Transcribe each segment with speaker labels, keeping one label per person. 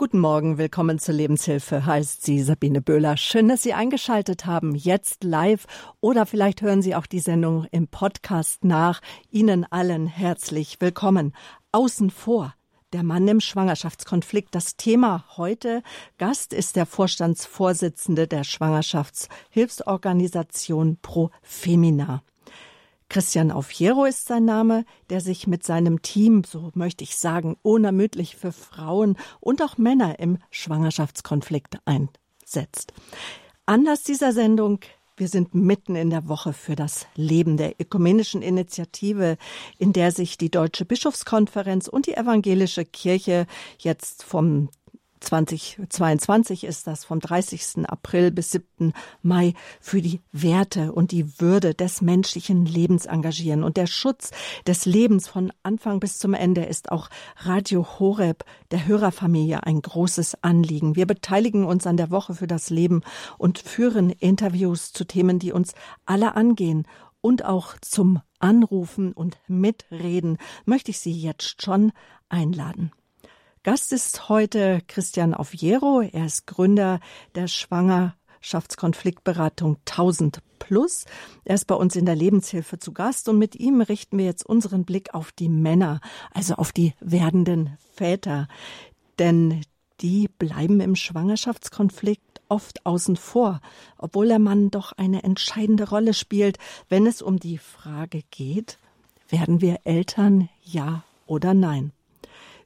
Speaker 1: Guten Morgen, willkommen zur Lebenshilfe, heißt sie Sabine Böhler. Schön, dass Sie eingeschaltet haben, jetzt live oder vielleicht hören Sie auch die Sendung im Podcast nach. Ihnen allen herzlich willkommen. Außen vor. Der Mann im Schwangerschaftskonflikt. Das Thema heute. Gast ist der Vorstandsvorsitzende der Schwangerschaftshilfsorganisation Pro Femina. Christian Aufiero ist sein Name, der sich mit seinem Team, so möchte ich sagen, unermüdlich für Frauen und auch Männer im Schwangerschaftskonflikt einsetzt. Anlass dieser Sendung wir sind mitten in der Woche für das Leben der ökumenischen Initiative, in der sich die Deutsche Bischofskonferenz und die Evangelische Kirche jetzt vom 2022 ist das vom 30. April bis 7. Mai für die Werte und die Würde des menschlichen Lebens engagieren. Und der Schutz des Lebens von Anfang bis zum Ende ist auch Radio Horeb der Hörerfamilie ein großes Anliegen. Wir beteiligen uns an der Woche für das Leben und führen Interviews zu Themen, die uns alle angehen und auch zum Anrufen und Mitreden möchte ich Sie jetzt schon einladen. Gast ist heute Christian Oviero. Er ist Gründer der Schwangerschaftskonfliktberatung 1000 Plus. Er ist bei uns in der Lebenshilfe zu Gast und mit ihm richten wir jetzt unseren Blick auf die Männer, also auf die werdenden Väter. Denn die bleiben im Schwangerschaftskonflikt oft außen vor, obwohl der Mann doch eine entscheidende Rolle spielt, wenn es um die Frage geht, werden wir Eltern, ja oder nein?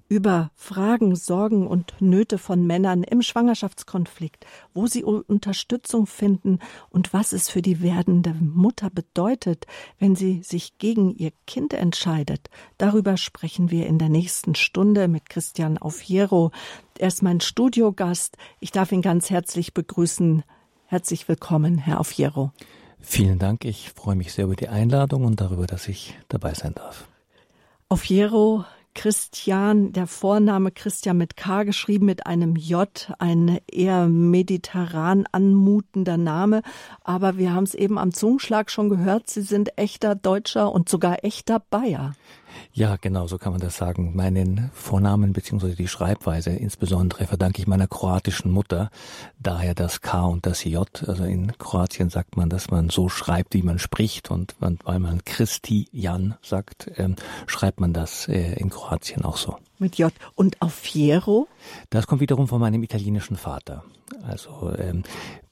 Speaker 1: Über Fragen, Sorgen und Nöte von Männern im Schwangerschaftskonflikt, wo sie Unterstützung finden und was es für die werdende Mutter bedeutet, wenn sie sich gegen ihr Kind entscheidet. Darüber sprechen wir in der nächsten Stunde mit Christian Aufiero. Er ist mein Studiogast. Ich darf ihn ganz herzlich begrüßen. Herzlich willkommen, Herr Aufiero.
Speaker 2: Vielen Dank. Ich freue mich sehr über die Einladung und darüber, dass ich dabei sein darf.
Speaker 1: Aufiero Christian, der Vorname Christian mit K geschrieben, mit einem J, ein eher mediterran anmutender Name. Aber wir haben es eben am Zungenschlag schon gehört, Sie sind echter Deutscher und sogar echter Bayer.
Speaker 2: Ja, genau, so kann man das sagen. Meinen Vornamen bzw. die Schreibweise insbesondere verdanke ich meiner kroatischen Mutter, daher das K und das J. Also in Kroatien sagt man, dass man so schreibt, wie man spricht und weil man Christian sagt, ähm, schreibt man das äh, in Kroatien auch so.
Speaker 1: Mit J. Und auf Fiero?
Speaker 2: Das kommt wiederum von meinem italienischen Vater. Also ähm,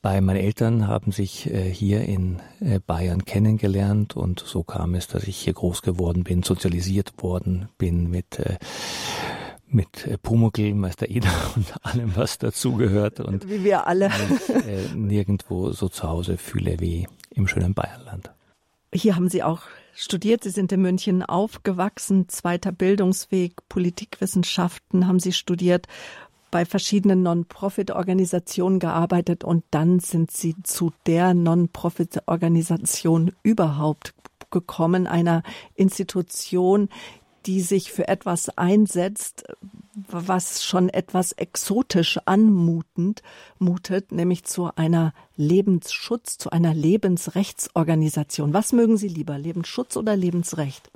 Speaker 2: bei meinen Eltern haben sich äh, hier in äh, Bayern kennengelernt und so kam es, dass ich hier groß geworden bin, sozialisiert worden bin mit äh, mit äh, Pumuckl, Meister Eder und allem, was dazugehört und
Speaker 1: wie wir alle
Speaker 2: mich, äh, nirgendwo so zu Hause fühle wie im schönen Bayerland.
Speaker 1: Hier haben Sie auch studiert. Sie sind in München aufgewachsen, zweiter Bildungsweg, Politikwissenschaften haben Sie studiert bei verschiedenen Non-Profit-Organisationen gearbeitet und dann sind Sie zu der Non-Profit-Organisation überhaupt gekommen, einer Institution, die sich für etwas einsetzt, was schon etwas exotisch anmutend mutet, nämlich zu einer Lebensschutz, zu einer Lebensrechtsorganisation. Was mögen Sie lieber, Lebensschutz oder Lebensrecht?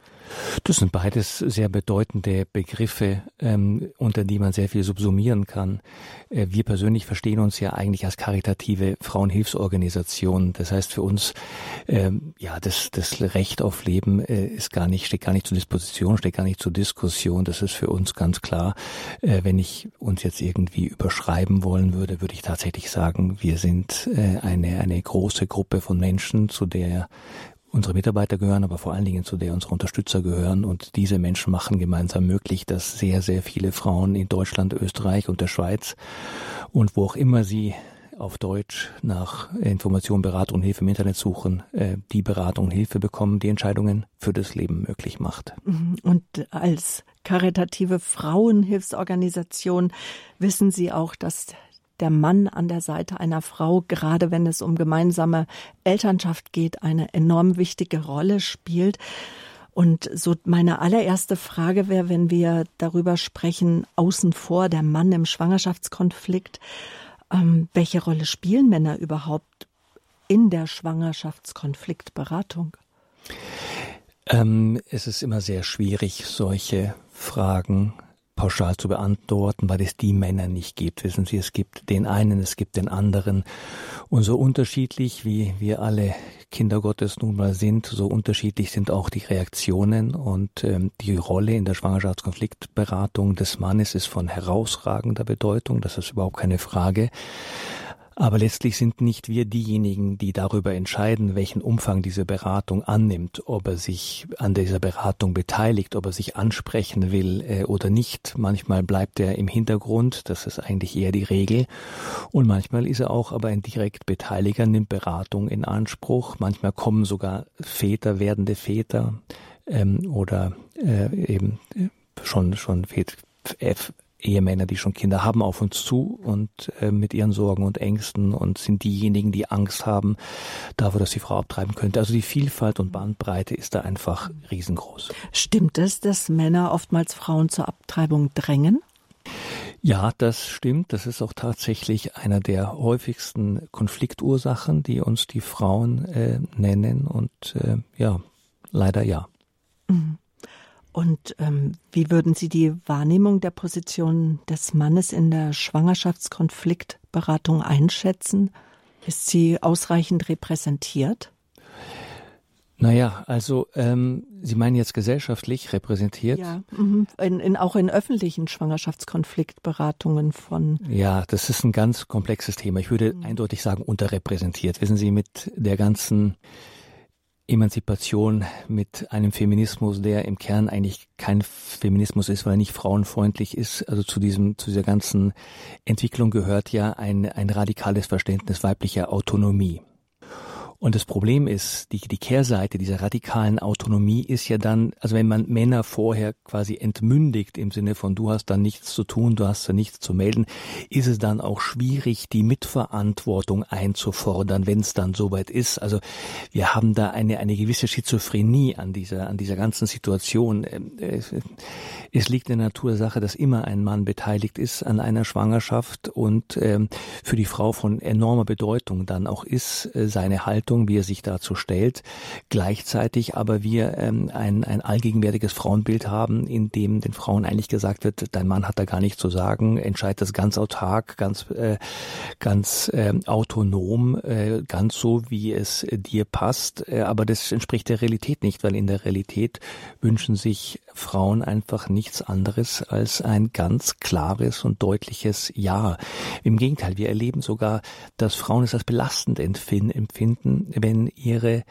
Speaker 2: Das sind beides sehr bedeutende Begriffe, ähm, unter die man sehr viel subsumieren kann. Äh, wir persönlich verstehen uns ja eigentlich als karitative Frauenhilfsorganisation. Das heißt für uns, ähm, ja, das, das Recht auf Leben äh, ist gar nicht, steht gar nicht zur Disposition, steht gar nicht zur Diskussion. Das ist für uns ganz klar. Äh, wenn ich uns jetzt irgendwie überschreiben wollen würde, würde ich tatsächlich sagen, wir sind äh, eine, eine große Gruppe von Menschen, zu der unsere Mitarbeiter gehören, aber vor allen Dingen zu der unsere Unterstützer gehören. Und diese Menschen machen gemeinsam möglich, dass sehr, sehr viele Frauen in Deutschland, Österreich und der Schweiz und wo auch immer sie auf Deutsch nach Information, Beratung und Hilfe im Internet suchen, äh, die Beratung und Hilfe bekommen, die Entscheidungen für das Leben möglich macht.
Speaker 1: Mhm. Und als karitative Frauenhilfsorganisation wissen Sie auch, dass der Mann an der Seite einer Frau, gerade wenn es um gemeinsame Elternschaft geht, eine enorm wichtige Rolle spielt. Und so meine allererste Frage wäre, wenn wir darüber sprechen, außen vor der Mann im Schwangerschaftskonflikt, ähm, welche Rolle spielen Männer überhaupt in der Schwangerschaftskonfliktberatung?
Speaker 2: Ähm, es ist immer sehr schwierig, solche Fragen pauschal zu beantworten, weil es die Männer nicht gibt. Wissen Sie, es gibt den einen, es gibt den anderen. Und so unterschiedlich wie wir alle Kinder Gottes nun mal sind, so unterschiedlich sind auch die Reaktionen und ähm, die Rolle in der Schwangerschaftskonfliktberatung des Mannes ist von herausragender Bedeutung. Das ist überhaupt keine Frage. Aber letztlich sind nicht wir diejenigen, die darüber entscheiden, welchen Umfang diese Beratung annimmt, ob er sich an dieser Beratung beteiligt, ob er sich ansprechen will äh, oder nicht. Manchmal bleibt er im Hintergrund, das ist eigentlich eher die Regel. Und manchmal ist er auch aber ein direkt Beteiliger, nimmt Beratung in Anspruch. Manchmal kommen sogar Väter, werdende Väter ähm, oder äh, eben äh, schon schon Väter, Ehemänner, die schon Kinder haben, auf uns zu und äh, mit ihren Sorgen und Ängsten und sind diejenigen, die Angst haben davor, dass die Frau abtreiben könnte. Also die Vielfalt und Bandbreite ist da einfach riesengroß.
Speaker 1: Stimmt es, dass Männer oftmals Frauen zur Abtreibung drängen?
Speaker 2: Ja, das stimmt. Das ist auch tatsächlich einer der häufigsten Konfliktursachen, die uns die Frauen äh, nennen. Und äh, ja, leider ja.
Speaker 1: Mhm. Und ähm, wie würden Sie die Wahrnehmung der Position des Mannes in der Schwangerschaftskonfliktberatung einschätzen? Ist sie ausreichend repräsentiert?
Speaker 2: Naja, also ähm, Sie meinen jetzt gesellschaftlich repräsentiert?
Speaker 1: Ja, mhm. in, in, auch in öffentlichen Schwangerschaftskonfliktberatungen von.
Speaker 2: Ja, das ist ein ganz komplexes Thema. Ich würde mhm. eindeutig sagen, unterrepräsentiert. Wissen Sie, mit der ganzen Emanzipation mit einem Feminismus, der im Kern eigentlich kein Feminismus ist, weil er nicht frauenfreundlich ist. Also zu diesem, zu dieser ganzen Entwicklung gehört ja ein, ein radikales Verständnis weiblicher Autonomie. Und das Problem ist, die, die Kehrseite dieser radikalen Autonomie ist ja dann, also wenn man Männer vorher quasi entmündigt im Sinne von du hast da nichts zu tun, du hast da nichts zu melden, ist es dann auch schwierig, die Mitverantwortung einzufordern, wenn es dann soweit ist. Also wir haben da eine, eine gewisse Schizophrenie an dieser, an dieser ganzen Situation. Es, es liegt in der Natur der Sache, dass immer ein Mann beteiligt ist an einer Schwangerschaft und ähm, für die Frau von enormer Bedeutung dann auch ist äh, seine Haltung Haltung, wie er sich dazu stellt. Gleichzeitig aber wir ähm, ein, ein allgegenwärtiges Frauenbild haben, in dem den Frauen eigentlich gesagt wird, dein Mann hat da gar nichts zu sagen, entscheidet das ganz autark, ganz, äh, ganz äh, autonom, äh, ganz so, wie es dir passt. Äh, aber das entspricht der Realität nicht, weil in der Realität wünschen sich Frauen einfach nichts anderes als ein ganz klares und deutliches Ja. Im Gegenteil, wir erleben sogar, dass Frauen es als belastend empfinden, wenn ihre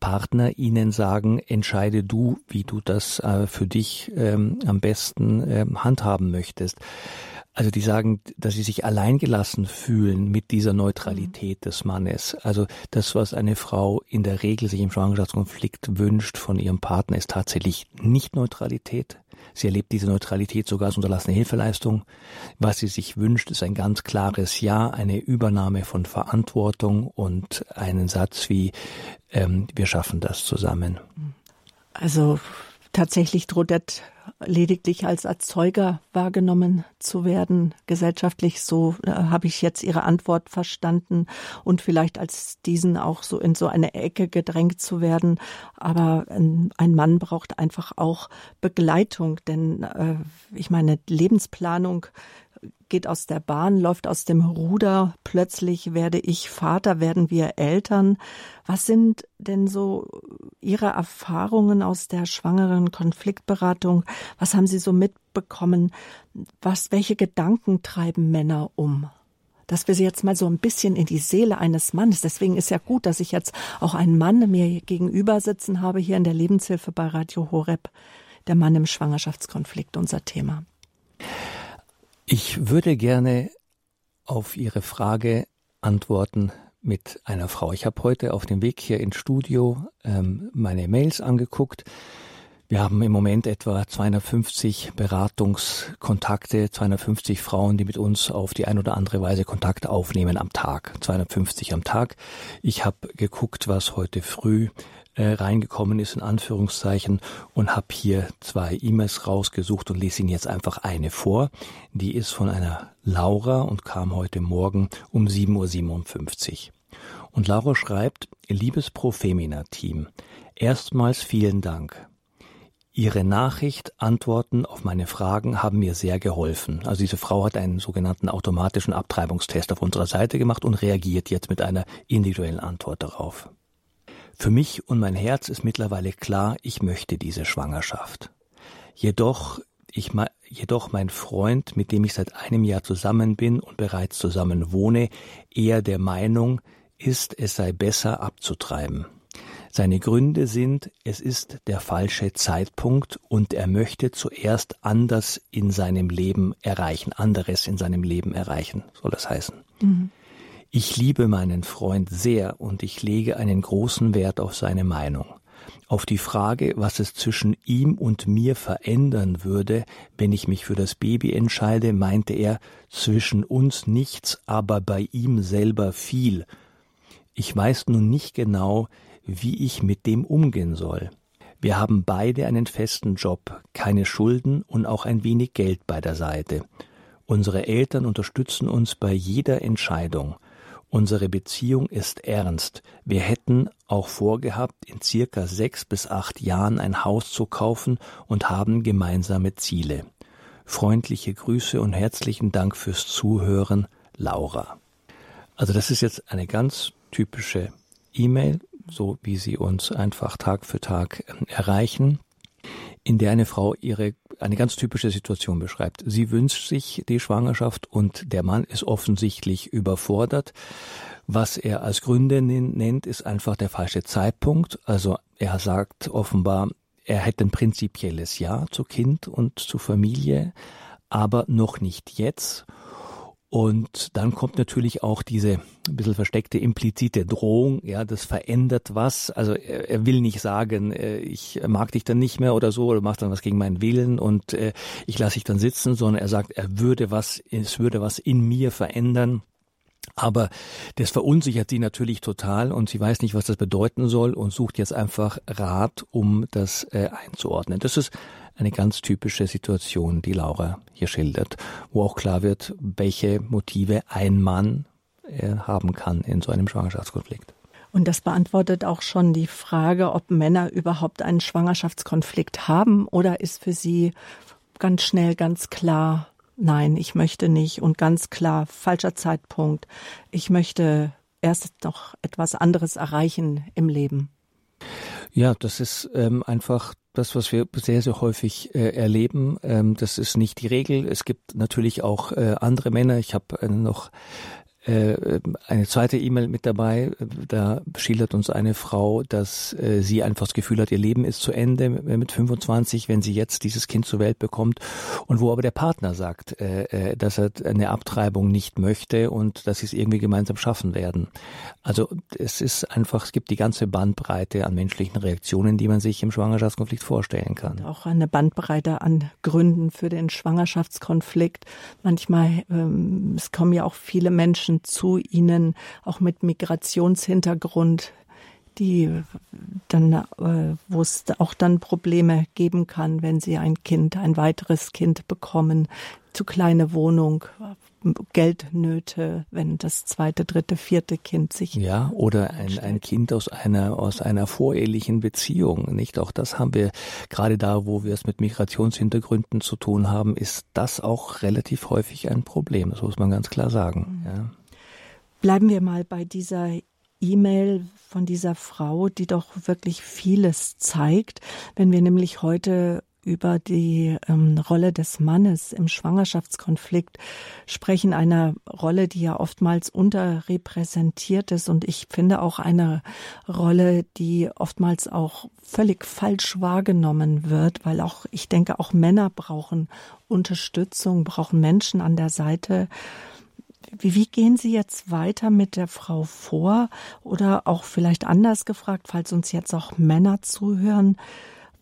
Speaker 2: Partner ihnen sagen, entscheide du, wie du das äh, für dich ähm, am besten ähm, handhaben möchtest. Also die sagen, dass sie sich alleingelassen fühlen mit dieser Neutralität mhm. des Mannes. Also das, was eine Frau in der Regel sich im Schwangerschaftskonflikt wünscht von ihrem Partner, ist tatsächlich nicht Neutralität. Sie erlebt diese Neutralität sogar als unterlassene Hilfeleistung. Was sie sich wünscht, ist ein ganz klares Ja, eine Übernahme von Verantwortung und einen Satz wie ähm, wir schaffen das zusammen.
Speaker 1: Also tatsächlich droht lediglich als Erzeuger wahrgenommen zu werden, gesellschaftlich. So äh, habe ich jetzt Ihre Antwort verstanden und vielleicht als diesen auch so in so eine Ecke gedrängt zu werden. Aber ein, ein Mann braucht einfach auch Begleitung, denn äh, ich meine, Lebensplanung geht aus der Bahn, läuft aus dem Ruder, plötzlich werde ich Vater, werden wir Eltern. Was sind denn so Ihre Erfahrungen aus der schwangeren Konfliktberatung? Was haben Sie so mitbekommen? Was, welche Gedanken treiben Männer um? dass wir sie jetzt mal so ein bisschen in die Seele eines Mannes. Deswegen ist ja gut, dass ich jetzt auch einen Mann mir gegenüber sitzen habe hier in der Lebenshilfe bei Radio Horeb. Der Mann im Schwangerschaftskonflikt, unser Thema.
Speaker 2: Ich würde gerne auf Ihre Frage antworten mit einer Frau. Ich habe heute auf dem Weg hier ins Studio ähm, meine Mails angeguckt. Wir haben im Moment etwa 250 Beratungskontakte, 250 Frauen, die mit uns auf die ein oder andere Weise Kontakt aufnehmen am Tag. 250 am Tag. Ich habe geguckt, was heute früh äh, reingekommen ist, in Anführungszeichen, und habe hier zwei E-Mails rausgesucht und lese Ihnen jetzt einfach eine vor. Die ist von einer Laura und kam heute Morgen um 7.57 Uhr. Und Laura schreibt, liebes Pro Femina Team, erstmals vielen Dank. Ihre Nachricht, Antworten auf meine Fragen haben mir sehr geholfen. Also diese Frau hat einen sogenannten automatischen Abtreibungstest auf unserer Seite gemacht und reagiert jetzt mit einer individuellen Antwort darauf. Für mich und mein Herz ist mittlerweile klar, ich möchte diese Schwangerschaft. Jedoch, ich, jedoch mein Freund, mit dem ich seit einem Jahr zusammen bin und bereits zusammen wohne, eher der Meinung ist, es sei besser abzutreiben. Seine Gründe sind, es ist der falsche Zeitpunkt und er möchte zuerst anders in seinem Leben erreichen, anderes in seinem Leben erreichen, soll das heißen. Mhm. Ich liebe meinen Freund sehr und ich lege einen großen Wert auf seine Meinung. Auf die Frage, was es zwischen ihm und mir verändern würde, wenn ich mich für das Baby entscheide, meinte er, zwischen uns nichts, aber bei ihm selber viel. Ich weiß nun nicht genau, wie ich mit dem umgehen soll. Wir haben beide einen festen Job, keine Schulden und auch ein wenig Geld bei der Seite. Unsere Eltern unterstützen uns bei jeder Entscheidung. Unsere Beziehung ist ernst. Wir hätten auch vorgehabt, in circa sechs bis acht Jahren ein Haus zu kaufen und haben gemeinsame Ziele. Freundliche Grüße und herzlichen Dank fürs Zuhören, Laura. Also das ist jetzt eine ganz typische E-Mail so wie sie uns einfach Tag für Tag ähm, erreichen, in der eine Frau ihre eine ganz typische Situation beschreibt. Sie wünscht sich die Schwangerschaft und der Mann ist offensichtlich überfordert. Was er als Gründe nennt, ist einfach der falsche Zeitpunkt. Also er sagt offenbar, er hätte ein prinzipielles Ja zu Kind und zu Familie, aber noch nicht jetzt. Und dann kommt natürlich auch diese ein bisschen versteckte implizite Drohung, ja, das verändert was. Also er, er will nicht sagen, äh, ich mag dich dann nicht mehr oder so, oder machst dann was gegen meinen Willen und äh, ich lasse dich dann sitzen, sondern er sagt, er würde was, es würde was in mir verändern. Aber das verunsichert sie natürlich total und sie weiß nicht, was das bedeuten soll und sucht jetzt einfach Rat, um das äh, einzuordnen. Das ist eine ganz typische Situation, die Laura hier schildert, wo auch klar wird, welche Motive ein Mann äh, haben kann in so einem Schwangerschaftskonflikt.
Speaker 1: Und das beantwortet auch schon die Frage, ob Männer überhaupt einen Schwangerschaftskonflikt haben oder ist für sie ganz schnell ganz klar, nein, ich möchte nicht und ganz klar falscher Zeitpunkt. Ich möchte erst noch etwas anderes erreichen im Leben.
Speaker 2: Ja, das ist ähm, einfach das, was wir sehr, sehr häufig äh, erleben. Ähm, das ist nicht die Regel. Es gibt natürlich auch äh, andere Männer. Ich habe äh, noch eine zweite E-Mail mit dabei. Da schildert uns eine Frau, dass äh, sie einfach das Gefühl hat, ihr Leben ist zu Ende mit 25, wenn sie jetzt dieses Kind zur Welt bekommt. Und wo aber der Partner sagt, äh, dass er eine Abtreibung nicht möchte und dass sie es irgendwie gemeinsam schaffen werden. Also es ist einfach, es gibt die ganze Bandbreite an menschlichen Reaktionen, die man sich im Schwangerschaftskonflikt vorstellen kann.
Speaker 1: Auch eine Bandbreite an Gründen für den Schwangerschaftskonflikt. Manchmal, ähm, es kommen ja auch viele Menschen Menschen zu ihnen, auch mit Migrationshintergrund, die dann, äh, wo es auch dann Probleme geben kann, wenn sie ein Kind, ein weiteres Kind bekommen, zu kleine Wohnung, Geldnöte, wenn das zweite, dritte, vierte Kind sich
Speaker 2: ja oder ein, ein Kind aus einer aus einer vorehelichen Beziehung, nicht? Auch das haben wir gerade da, wo wir es mit Migrationshintergründen zu tun haben, ist das auch relativ häufig ein Problem. Das muss man ganz klar sagen. Mhm. Ja.
Speaker 1: Bleiben wir mal bei dieser E-Mail von dieser Frau, die doch wirklich vieles zeigt. Wenn wir nämlich heute über die ähm, Rolle des Mannes im Schwangerschaftskonflikt sprechen, einer Rolle, die ja oftmals unterrepräsentiert ist und ich finde auch eine Rolle, die oftmals auch völlig falsch wahrgenommen wird, weil auch ich denke, auch Männer brauchen Unterstützung, brauchen Menschen an der Seite, wie, wie gehen Sie jetzt weiter mit der Frau vor? Oder auch vielleicht anders gefragt, falls uns jetzt auch Männer zuhören.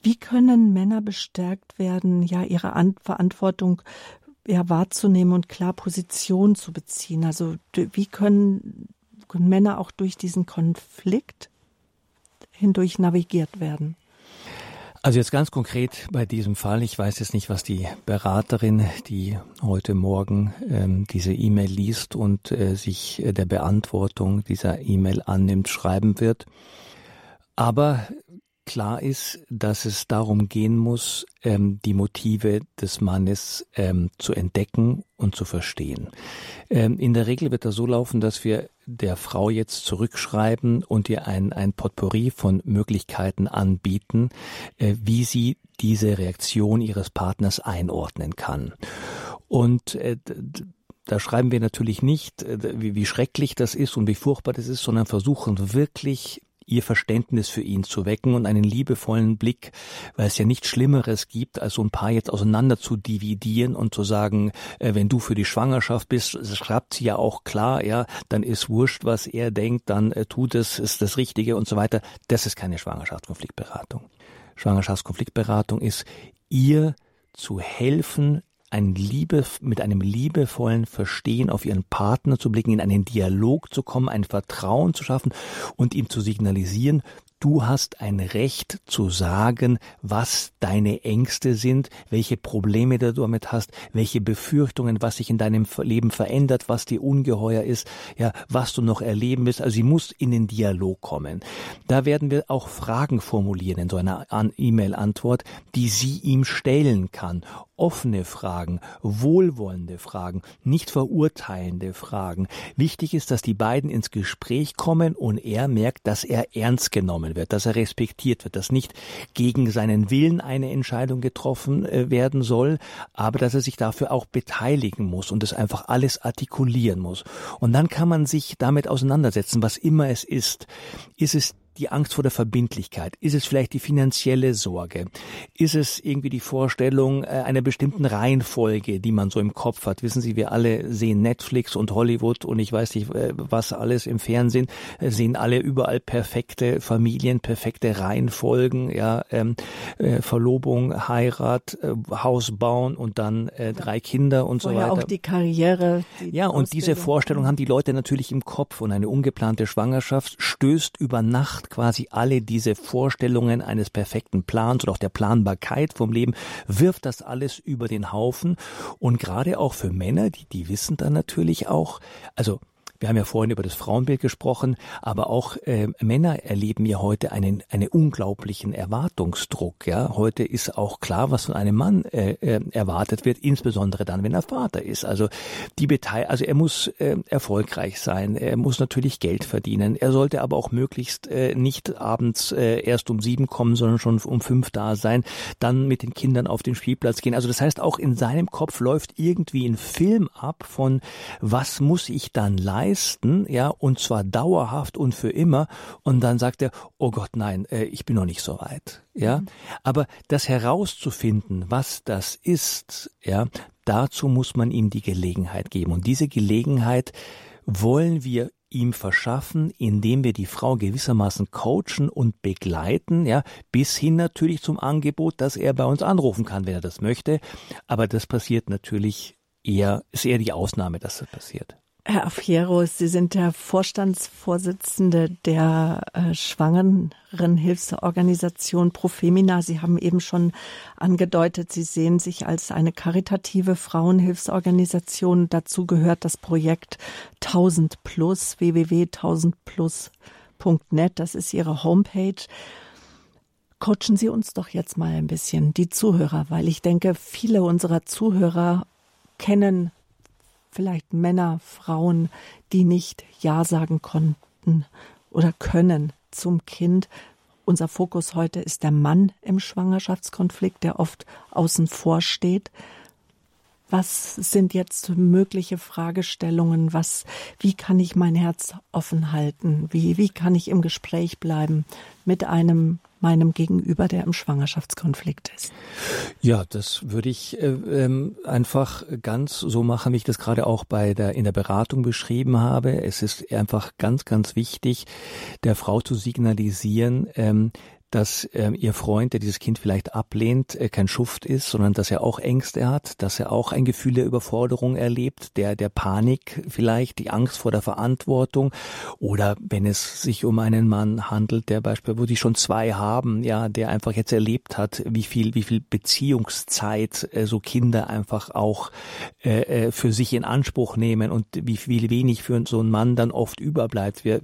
Speaker 1: Wie können Männer bestärkt werden, ja, ihre An Verantwortung ja, wahrzunehmen und klar Position zu beziehen? Also, wie können, können Männer auch durch diesen Konflikt hindurch navigiert werden?
Speaker 2: Also jetzt ganz konkret bei diesem Fall, ich weiß jetzt nicht, was die Beraterin, die heute Morgen ähm, diese E-Mail liest und äh, sich äh, der Beantwortung dieser E-Mail annimmt, schreiben wird. Aber klar ist, dass es darum gehen muss, ähm, die Motive des Mannes ähm, zu entdecken und zu verstehen. Ähm, in der Regel wird das so laufen, dass wir der Frau jetzt zurückschreiben und ihr ein, ein Potpourri von Möglichkeiten anbieten, äh, wie sie diese Reaktion ihres Partners einordnen kann. Und äh, da schreiben wir natürlich nicht, äh, wie, wie schrecklich das ist und wie furchtbar das ist, sondern versuchen wirklich ihr Verständnis für ihn zu wecken und einen liebevollen Blick, weil es ja nichts Schlimmeres gibt, als so ein Paar jetzt auseinander zu dividieren und zu sagen, äh, wenn du für die Schwangerschaft bist, schreibt sie ja auch klar, ja, dann ist wurscht, was er denkt, dann äh, tut es, ist das Richtige und so weiter. Das ist keine Schwangerschaftskonfliktberatung. Schwangerschaftskonfliktberatung ist, ihr zu helfen, ein Liebe, mit einem liebevollen Verstehen auf ihren Partner zu blicken, in einen Dialog zu kommen, ein Vertrauen zu schaffen und ihm zu signalisieren, Du hast ein Recht zu sagen, was deine Ängste sind, welche Probleme du damit hast, welche Befürchtungen, was sich in deinem Leben verändert, was dir ungeheuer ist, ja, was du noch erleben willst. Also sie muss in den Dialog kommen. Da werden wir auch Fragen formulieren in so einer E-Mail-Antwort, die sie ihm stellen kann. Offene Fragen, wohlwollende Fragen, nicht verurteilende Fragen. Wichtig ist, dass die beiden ins Gespräch kommen und er merkt, dass er ernst genommen wird, dass er respektiert wird, dass nicht gegen seinen Willen eine Entscheidung getroffen äh, werden soll, aber dass er sich dafür auch beteiligen muss und das einfach alles artikulieren muss. Und dann kann man sich damit auseinandersetzen, was immer es ist. Ist es die Angst vor der Verbindlichkeit? Ist es vielleicht die finanzielle Sorge? Ist es irgendwie die Vorstellung äh, einer bestimmten Reihenfolge, die man so im Kopf hat? Wissen Sie, wir alle sehen Netflix und Hollywood und ich weiß nicht, äh, was alles im Fernsehen, äh, sehen alle überall perfekte Familien, perfekte Reihenfolgen, ja, ähm, äh, Verlobung, Heirat, äh, Haus bauen und dann äh, drei Kinder und
Speaker 1: Vorher
Speaker 2: so weiter.
Speaker 1: auch die Karriere.
Speaker 2: Die ja, und diese Vorstellung haben die Leute natürlich im Kopf und eine ungeplante Schwangerschaft stößt über Nacht quasi alle diese Vorstellungen eines perfekten Plans oder auch der Planbarkeit vom Leben, wirft das alles über den Haufen. Und gerade auch für Männer, die, die wissen dann natürlich auch, also wir haben ja vorhin über das Frauenbild gesprochen, aber auch äh, Männer erleben ja heute einen, einen unglaublichen Erwartungsdruck. Ja, heute ist auch klar, was von einem Mann äh, äh, erwartet wird, insbesondere dann, wenn er Vater ist. Also die Beteil also er muss äh, erfolgreich sein, er muss natürlich Geld verdienen. Er sollte aber auch möglichst äh, nicht abends äh, erst um sieben kommen, sondern schon um fünf da sein, dann mit den Kindern auf den Spielplatz gehen. Also das heißt, auch in seinem Kopf läuft irgendwie ein Film ab von was muss ich dann leisten leisten, ja, und zwar dauerhaft und für immer. Und dann sagt er, oh Gott, nein, äh, ich bin noch nicht so weit, ja. Mhm. Aber das herauszufinden, was das ist, ja, dazu muss man ihm die Gelegenheit geben. Und diese Gelegenheit wollen wir ihm verschaffen, indem wir die Frau gewissermaßen coachen und begleiten, ja, bis hin natürlich zum Angebot, dass er bei uns anrufen kann, wenn er das möchte. Aber das passiert natürlich eher, ist eher die Ausnahme, dass das passiert.
Speaker 1: Herr Afieros, Sie sind der Vorstandsvorsitzende der äh, Schwangerenhilfsorganisation Profemina. Sie haben eben schon angedeutet, Sie sehen sich als eine karitative Frauenhilfsorganisation. Dazu gehört das Projekt 1000 Plus, www.1000plus.net. Das ist Ihre Homepage. Coachen Sie uns doch jetzt mal ein bisschen, die Zuhörer, weil ich denke, viele unserer Zuhörer kennen vielleicht Männer, Frauen, die nicht Ja sagen konnten oder können zum Kind. Unser Fokus heute ist der Mann im Schwangerschaftskonflikt, der oft außen vor steht. Was sind jetzt mögliche Fragestellungen? Was, wie kann ich mein Herz offen halten? Wie, wie kann ich im Gespräch bleiben mit einem meinem Gegenüber, der im Schwangerschaftskonflikt ist?
Speaker 2: Ja, das würde ich äh, ähm, einfach ganz so machen, wie ich das gerade auch bei der in der Beratung beschrieben habe. Es ist einfach ganz, ganz wichtig, der Frau zu signalisieren, ähm, dass ähm, ihr Freund, der dieses Kind vielleicht ablehnt, äh, kein Schuft ist, sondern dass er auch Ängste hat, dass er auch ein Gefühl der Überforderung erlebt, der der Panik vielleicht, die Angst vor der Verantwortung oder wenn es sich um einen Mann handelt, der beispielsweise, wo die schon zwei haben, ja, der einfach jetzt erlebt hat, wie viel wie viel Beziehungszeit äh, so Kinder einfach auch äh, äh für sich in Anspruch nehmen und wie viel wenig für so einen Mann dann oft überbleibt. Wir,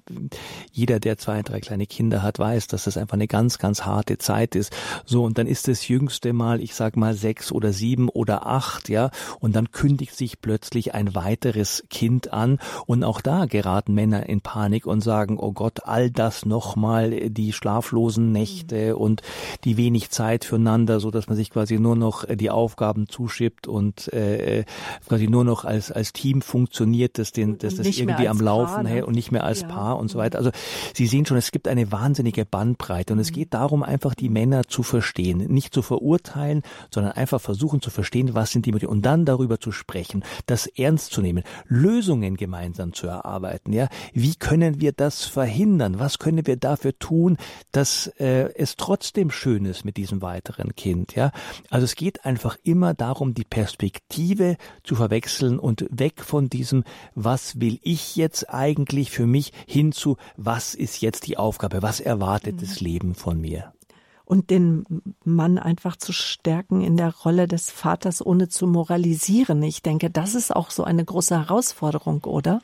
Speaker 2: jeder, der zwei, drei kleine Kinder hat, weiß, dass das einfach eine ganz ganz, ganz harte Zeit ist. So, und dann ist das jüngste Mal, ich sag mal, sechs oder sieben oder acht, ja, und dann kündigt sich plötzlich ein weiteres Kind an. Und auch da geraten Männer in Panik und sagen, oh Gott, all das nochmal, die schlaflosen Nächte mhm. und die wenig Zeit füreinander, so dass man sich quasi nur noch die Aufgaben zuschippt und äh, quasi nur noch als, als Team funktioniert, dass, den, dass das irgendwie am Laufen Paar, ne? hält und nicht mehr als ja. Paar und so weiter. Also Sie sehen schon, es gibt eine wahnsinnige Bandbreite und es mhm. Geht darum, einfach die Männer zu verstehen, nicht zu verurteilen, sondern einfach versuchen zu verstehen, was sind die Motive und dann darüber zu sprechen, das ernst zu nehmen, Lösungen gemeinsam zu erarbeiten. Ja, wie können wir das verhindern? Was können wir dafür tun, dass äh, es trotzdem schön ist mit diesem weiteren Kind? Ja, also es geht einfach immer darum, die Perspektive zu verwechseln und weg von diesem, was will ich jetzt eigentlich für mich hin zu, was ist jetzt die Aufgabe, was erwartet mhm. das Leben von mir?
Speaker 1: und den Mann einfach zu stärken in der Rolle des Vaters, ohne zu moralisieren. Ich denke, das ist auch so eine große Herausforderung, oder?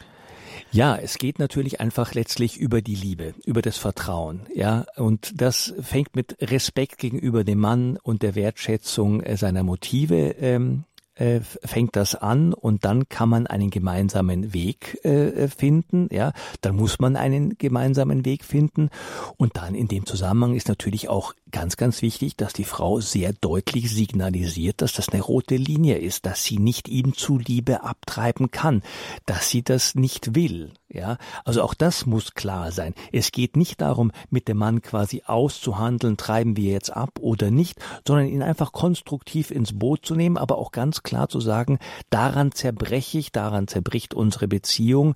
Speaker 2: Ja, es geht natürlich einfach letztlich über die Liebe, über das Vertrauen, ja. Und das fängt mit Respekt gegenüber dem Mann und der Wertschätzung seiner Motive ähm, äh, fängt das an und dann kann man einen gemeinsamen Weg äh, finden. Ja, dann muss man einen gemeinsamen Weg finden und dann in dem Zusammenhang ist natürlich auch ganz, ganz wichtig, dass die Frau sehr deutlich signalisiert, dass das eine rote Linie ist, dass sie nicht ihm zuliebe abtreiben kann, dass sie das nicht will. Ja, also auch das muss klar sein. Es geht nicht darum, mit dem Mann quasi auszuhandeln, treiben wir jetzt ab oder nicht, sondern ihn einfach konstruktiv ins Boot zu nehmen, aber auch ganz klar zu sagen, daran zerbreche ich, daran zerbricht unsere Beziehung.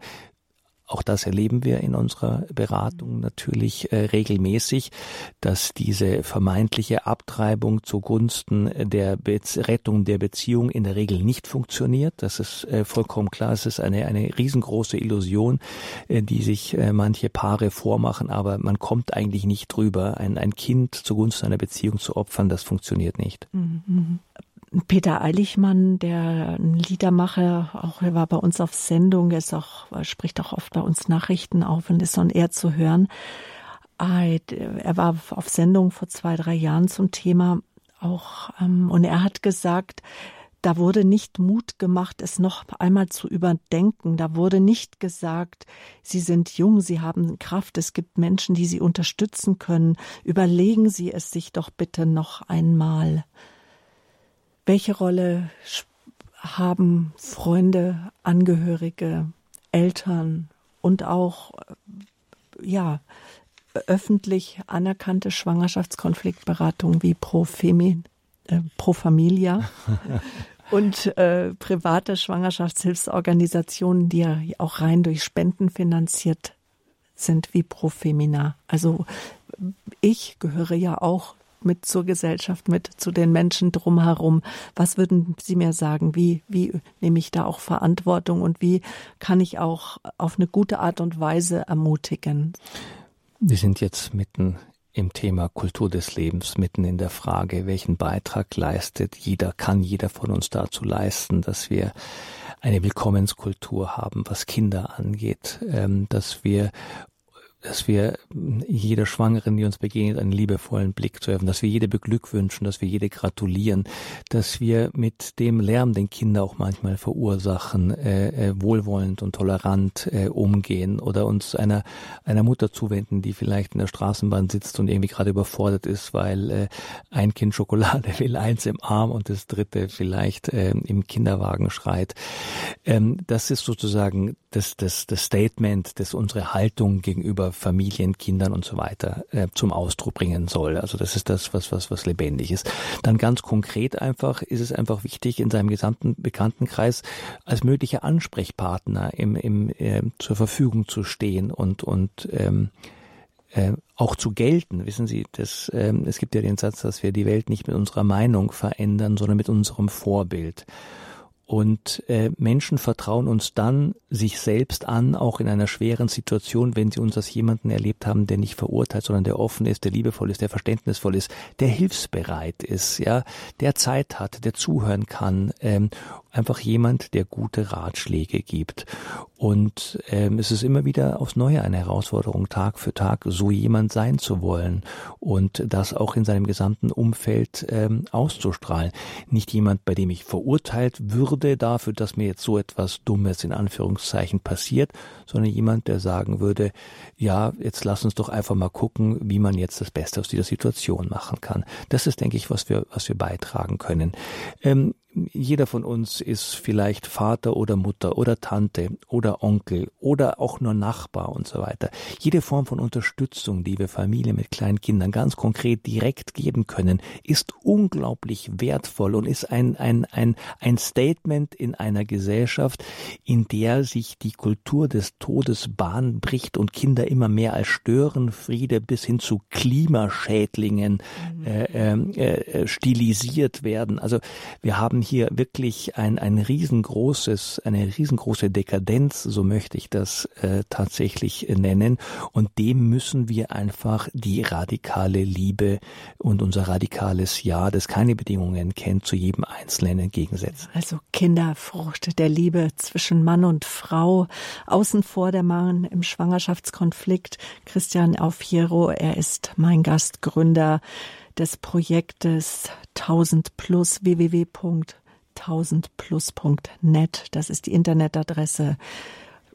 Speaker 2: Auch das erleben wir in unserer Beratung natürlich äh, regelmäßig, dass diese vermeintliche Abtreibung zugunsten der Be Rettung der Beziehung in der Regel nicht funktioniert. Das ist äh, vollkommen klar. Es ist eine, eine riesengroße Illusion, äh, die sich äh, manche Paare vormachen, aber man kommt eigentlich nicht drüber. Ein, ein Kind zugunsten einer Beziehung zu opfern, das funktioniert nicht. Mhm.
Speaker 1: Peter Eiligmann, der ein Liedermacher, auch er war bei uns auf Sendung, er ist auch, er spricht auch oft bei uns Nachrichten auf und ist on air zu hören. Er war auf Sendung vor zwei, drei Jahren zum Thema auch, ähm, und er hat gesagt, da wurde nicht Mut gemacht, es noch einmal zu überdenken. Da wurde nicht gesagt, Sie sind jung, Sie haben Kraft, es gibt Menschen, die Sie unterstützen können. Überlegen Sie es sich doch bitte noch einmal. Welche Rolle haben Freunde, Angehörige, Eltern und auch ja öffentlich anerkannte Schwangerschaftskonfliktberatung wie Pro Femi, äh, Pro Familia und äh, private Schwangerschaftshilfsorganisationen, die ja auch rein durch Spenden finanziert sind wie Pro Femina. Also ich gehöre ja auch mit zur Gesellschaft, mit zu den Menschen drumherum. Was würden Sie mir sagen? Wie, wie nehme ich da auch Verantwortung und wie kann ich auch auf eine gute Art und Weise ermutigen?
Speaker 2: Wir sind jetzt mitten im Thema Kultur des Lebens, mitten in der Frage, welchen Beitrag leistet jeder, kann jeder von uns dazu leisten, dass wir eine Willkommenskultur haben, was Kinder angeht, ähm, dass wir dass wir jeder Schwangeren, die uns begegnet, einen liebevollen Blick zu werfen, dass wir jede beglückwünschen, dass wir jede gratulieren, dass wir mit dem Lärm, den Kinder auch manchmal verursachen, äh, äh, wohlwollend und tolerant äh, umgehen oder uns einer, einer Mutter zuwenden, die vielleicht in der Straßenbahn sitzt und irgendwie gerade überfordert ist, weil äh, ein Kind Schokolade will, eins im Arm und das dritte vielleicht äh, im Kinderwagen schreit. Ähm, das ist sozusagen das, das, das Statement, das unsere Haltung gegenüber Familien, Kindern und so weiter äh, zum Ausdruck bringen soll. Also das ist das, was, was, was lebendig ist. Dann ganz konkret einfach ist es einfach wichtig, in seinem gesamten Bekanntenkreis als möglicher Ansprechpartner im, im, äh, zur Verfügung zu stehen und, und ähm, äh, auch zu gelten. Wissen Sie, das, ähm, es gibt ja den Satz, dass wir die Welt nicht mit unserer Meinung verändern, sondern mit unserem Vorbild. Und äh, Menschen vertrauen uns dann sich selbst an, auch in einer schweren Situation, wenn sie uns als jemanden erlebt haben, der nicht verurteilt, sondern der offen ist, der liebevoll ist, der verständnisvoll ist, der hilfsbereit ist, ja, der Zeit hat, der zuhören kann, ähm, einfach jemand, der gute Ratschläge gibt. Und ähm, es ist immer wieder aufs Neue eine Herausforderung, Tag für Tag so jemand sein zu wollen und das auch in seinem gesamten Umfeld ähm, auszustrahlen. Nicht jemand, bei dem ich verurteilt würde dafür, dass mir jetzt so etwas Dummes in Anführungszeichen passiert, sondern jemand, der sagen würde, ja, jetzt lass uns doch einfach mal gucken, wie man jetzt das Beste aus dieser Situation machen kann. Das ist, denke ich, was wir, was wir beitragen können. Ähm, jeder von uns ist vielleicht Vater oder Mutter oder Tante oder Onkel oder auch nur Nachbar und so weiter. Jede Form von Unterstützung, die wir Familie mit kleinen Kindern ganz konkret direkt geben können, ist unglaublich wertvoll und ist ein, ein, ein, ein Statement in einer Gesellschaft, in der sich die Kultur des Todes Bahn bricht und Kinder immer mehr als Störenfriede bis hin zu Klimaschädlingen mhm. äh, ähm, äh, stilisiert werden. Also wir haben hier wirklich ein, ein riesengroßes, eine riesengroße Dekadenz, so möchte ich das äh, tatsächlich nennen. Und dem müssen wir einfach die radikale Liebe und unser radikales Ja, das keine Bedingungen kennt, zu jedem Einzelnen entgegensetzen.
Speaker 1: Also Kinderfrucht der Liebe zwischen Mann und Frau, außen vor der Mann im Schwangerschaftskonflikt. Christian Aufiero, er ist mein Gastgründer des Projektes 1000 plus www.1000plus.net. Das ist die Internetadresse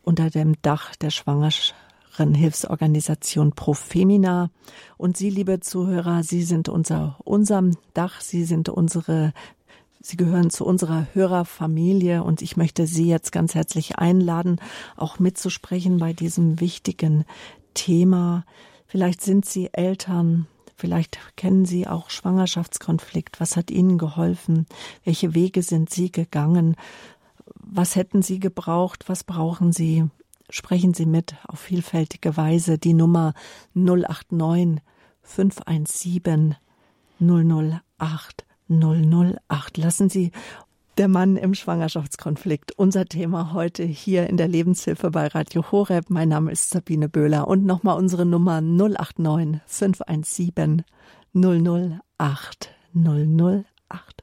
Speaker 1: unter dem Dach der schwangeren Hilfsorganisation Profemina. Und Sie, liebe Zuhörer, Sie sind unser unserem Dach, Sie sind unsere Sie gehören zu unserer Hörerfamilie und ich möchte Sie jetzt ganz herzlich einladen, auch mitzusprechen bei diesem wichtigen Thema. Vielleicht sind Sie Eltern, Vielleicht kennen Sie auch Schwangerschaftskonflikt. Was hat Ihnen geholfen? Welche Wege sind Sie gegangen? Was hätten Sie gebraucht? Was brauchen Sie? Sprechen Sie mit auf vielfältige Weise. Die Nummer 089 517 008 008. Lassen Sie der Mann im Schwangerschaftskonflikt. Unser Thema heute hier in der Lebenshilfe bei Radio Horeb. Mein Name ist Sabine Böhler und nochmal unsere Nummer 089 517 008 008.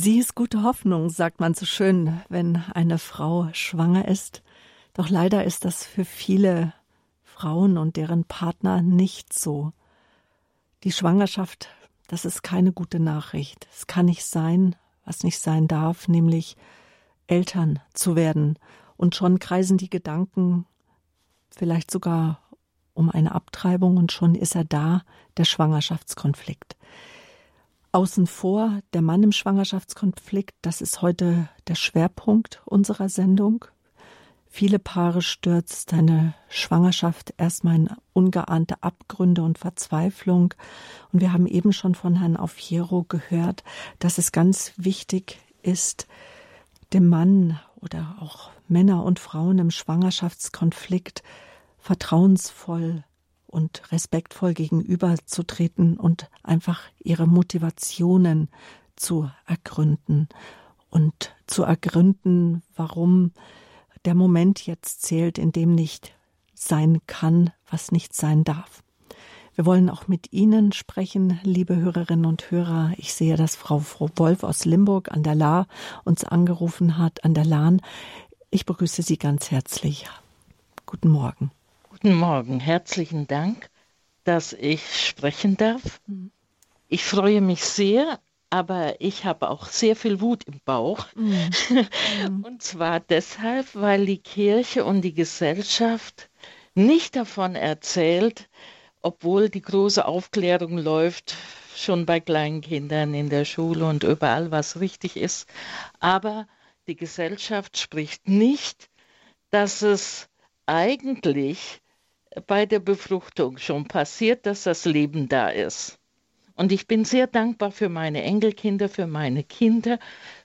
Speaker 1: Sie ist gute Hoffnung, sagt man so schön, wenn eine Frau schwanger ist. Doch leider ist das für viele Frauen und deren Partner nicht so. Die Schwangerschaft, das ist keine gute Nachricht. Es kann nicht sein, was nicht sein darf, nämlich Eltern zu werden. Und schon kreisen die Gedanken vielleicht sogar um eine Abtreibung und schon ist er da, der Schwangerschaftskonflikt. Außen vor der Mann im Schwangerschaftskonflikt, das ist heute der Schwerpunkt unserer Sendung. Viele Paare stürzt eine Schwangerschaft erstmal in ungeahnte Abgründe und Verzweiflung. Und wir haben eben schon von Herrn Aufiero gehört, dass es ganz wichtig ist, dem Mann oder auch Männer und Frauen im Schwangerschaftskonflikt vertrauensvoll und respektvoll gegenüberzutreten und einfach ihre Motivationen zu ergründen und zu ergründen, warum der Moment jetzt zählt, in dem nicht sein kann, was nicht sein darf. Wir wollen auch mit Ihnen sprechen, liebe Hörerinnen und Hörer. Ich sehe, dass Frau Wolf aus Limburg an der La uns angerufen hat, an der Lahn. Ich begrüße Sie ganz herzlich. Guten Morgen.
Speaker 3: Guten Morgen, herzlichen Dank, dass ich sprechen darf. Mhm. Ich freue mich sehr, aber ich habe auch sehr viel Wut im Bauch. Mhm. und zwar deshalb, weil die Kirche und die Gesellschaft nicht davon erzählt, obwohl die große Aufklärung läuft, schon bei kleinen Kindern in der Schule und überall, was richtig ist. Aber die Gesellschaft spricht nicht, dass es eigentlich bei der Befruchtung schon passiert, dass das Leben da ist. Und ich bin sehr dankbar für meine Enkelkinder, für meine Kinder,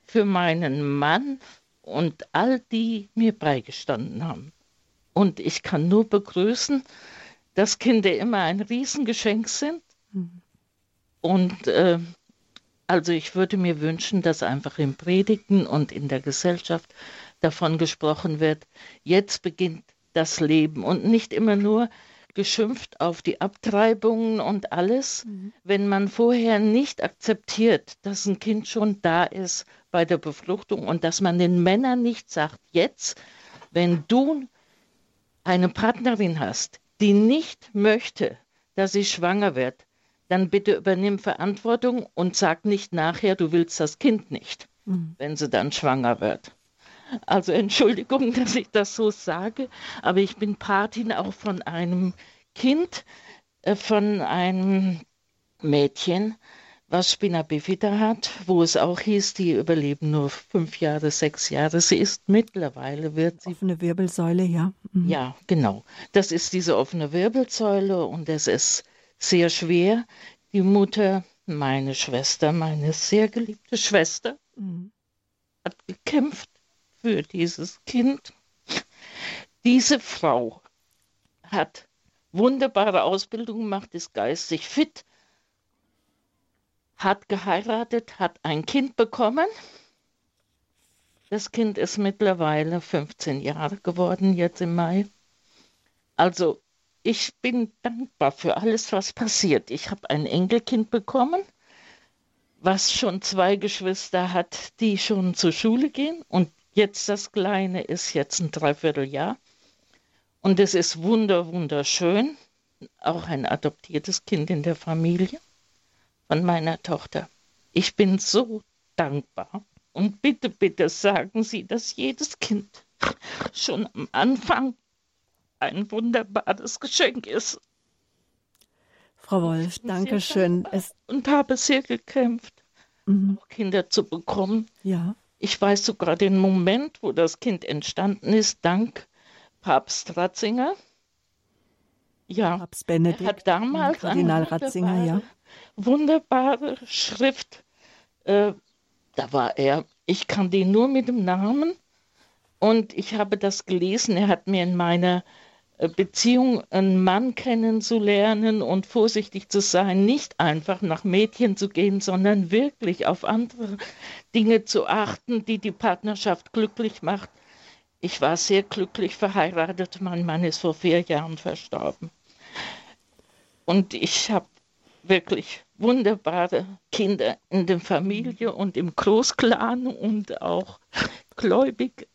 Speaker 3: für meinen Mann und all die mir beigestanden haben. Und ich kann nur begrüßen, dass Kinder immer ein Riesengeschenk sind. Mhm. Und äh, also ich würde mir wünschen, dass einfach im Predigen und in der Gesellschaft davon gesprochen wird, jetzt beginnt das Leben und nicht immer nur geschimpft auf die Abtreibungen und alles, mhm. wenn man vorher nicht akzeptiert, dass ein Kind schon da ist bei der Befruchtung und dass man den Männern nicht sagt, jetzt, wenn du eine Partnerin hast, die nicht möchte, dass sie schwanger wird, dann bitte übernimm Verantwortung und sag nicht nachher, du willst das Kind nicht, mhm. wenn sie dann schwanger wird. Also Entschuldigung, dass ich das so sage, aber ich bin Patin auch von einem Kind, äh, von einem Mädchen, was Spina bifida hat, wo es auch hieß, die überleben nur fünf Jahre, sechs Jahre. Sie ist mittlerweile, wird sie.
Speaker 1: Offene Wirbelsäule, ja.
Speaker 3: Mhm. Ja, genau. Das ist diese offene Wirbelsäule und es ist sehr schwer. Die Mutter, meine Schwester, meine sehr geliebte Schwester, mhm. hat gekämpft für dieses Kind. Diese Frau hat wunderbare Ausbildung gemacht, ist geistig fit, hat geheiratet, hat ein Kind bekommen. Das Kind ist mittlerweile 15 Jahre geworden, jetzt im Mai. Also ich bin dankbar für alles, was passiert. Ich habe ein Enkelkind bekommen was schon zwei Geschwister hat, die schon zur Schule gehen. Und jetzt das Kleine ist jetzt ein Dreivierteljahr. Und es ist wunder, wunderschön. Auch ein adoptiertes Kind in der Familie von meiner Tochter. Ich bin so dankbar. Und bitte, bitte sagen Sie, dass jedes Kind schon am Anfang ein wunderbares Geschenk ist.
Speaker 1: Frau Wolf, danke schön.
Speaker 3: und habe sehr gekämpft, mhm. Kinder zu bekommen.
Speaker 1: Ja.
Speaker 3: Ich weiß sogar den Moment, wo das Kind entstanden ist, dank Papst Ratzinger.
Speaker 1: Ja, Papst Benedikt,
Speaker 3: er hat damals
Speaker 1: Kardinal Ratzinger, ja.
Speaker 3: wunderbare Schrift. Äh, da war er, ich kann den nur mit dem Namen und ich habe das gelesen. Er hat mir in meiner Beziehung einen Mann kennenzulernen und vorsichtig zu sein, nicht einfach nach Mädchen zu gehen, sondern wirklich auf andere Dinge zu achten, die die Partnerschaft glücklich macht. Ich war sehr glücklich verheiratet, mein Mann ist vor vier Jahren verstorben. Und ich habe wirklich wunderbare Kinder in der Familie und im Großclan und auch gläubig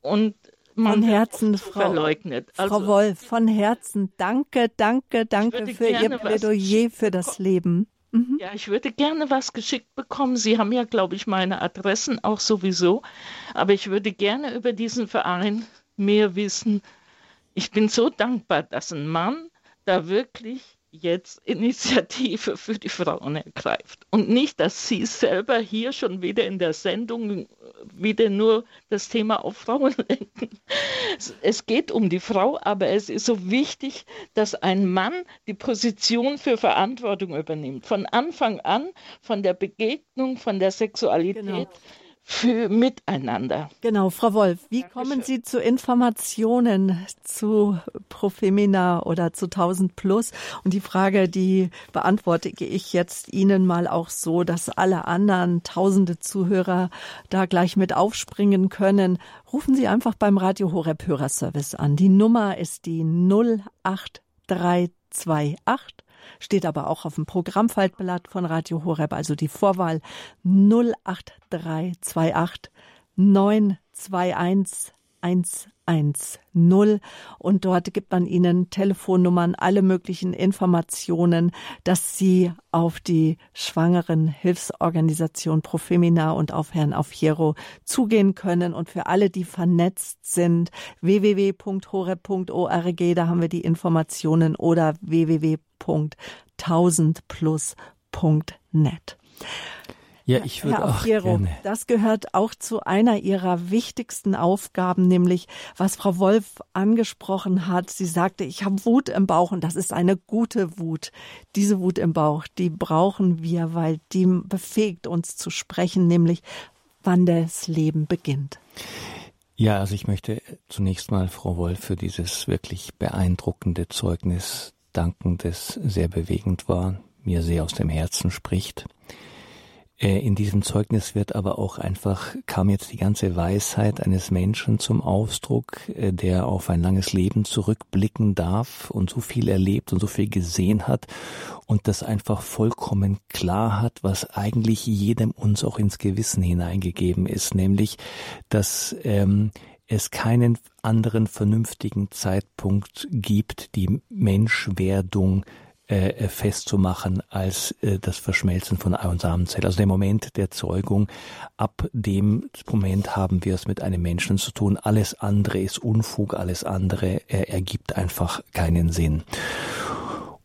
Speaker 3: und
Speaker 1: von Herzen, Frau, verleugnet. Also, Frau Wolf, von Herzen danke, danke, danke für Ihr Plädoyer für das Leben.
Speaker 3: Mhm. Ja, ich würde gerne was geschickt bekommen. Sie haben ja, glaube ich, meine Adressen auch sowieso. Aber ich würde gerne über diesen Verein mehr wissen. Ich bin so dankbar, dass ein Mann da wirklich jetzt Initiative für die Frauen ergreift. Und nicht, dass sie selber hier schon wieder in der Sendung wieder nur das Thema auf Frauen lenken. Es geht um die Frau, aber es ist so wichtig, dass ein Mann die Position für Verantwortung übernimmt. Von Anfang an, von der Begegnung, von der Sexualität. Genau für Miteinander.
Speaker 1: Genau, Frau Wolf, wie Dankeschön. kommen Sie zu Informationen zu Profemina oder zu 1000 Plus? Und die Frage, die beantworte ich jetzt Ihnen mal auch so, dass alle anderen tausende Zuhörer da gleich mit aufspringen können. Rufen Sie einfach beim Radio Horeb Hörerservice an. Die Nummer ist die 08328 steht aber auch auf dem Programmfaltblatt von Radio Horeb, also die Vorwahl 08328 921 110 und dort gibt man Ihnen Telefonnummern, alle möglichen Informationen, dass Sie auf die schwangeren Hilfsorganisation Profemina und auf Herrn Aufjero zugehen können und für alle, die vernetzt sind, www.horeb.org, da haben wir die Informationen oder www.1000plus.net.
Speaker 2: Ja, ich würde auch Piero, gerne.
Speaker 1: Das gehört auch zu einer ihrer wichtigsten Aufgaben, nämlich was Frau Wolf angesprochen hat. Sie sagte, ich habe Wut im Bauch und das ist eine gute Wut. Diese Wut im Bauch, die brauchen wir, weil die befähigt uns zu sprechen, nämlich wann das Leben beginnt.
Speaker 2: Ja, also ich möchte zunächst mal Frau Wolf für dieses wirklich beeindruckende Zeugnis danken, das sehr bewegend war, mir sehr aus dem Herzen spricht. Äh, in diesem Zeugnis wird aber auch einfach, kam jetzt die ganze Weisheit eines Menschen zum Ausdruck, äh, der auf ein langes Leben zurückblicken darf und so viel erlebt und so viel gesehen hat und das einfach vollkommen klar hat, was eigentlich jedem uns auch ins Gewissen hineingegeben ist, nämlich, dass ähm, es keinen anderen vernünftigen Zeitpunkt gibt, die Menschwerdung äh, äh, festzumachen als äh, das Verschmelzen von Ei- und Samenzelle. Also der Moment der Zeugung, ab dem Moment haben wir es mit einem Menschen zu tun. Alles andere ist Unfug, alles andere äh, ergibt einfach keinen Sinn.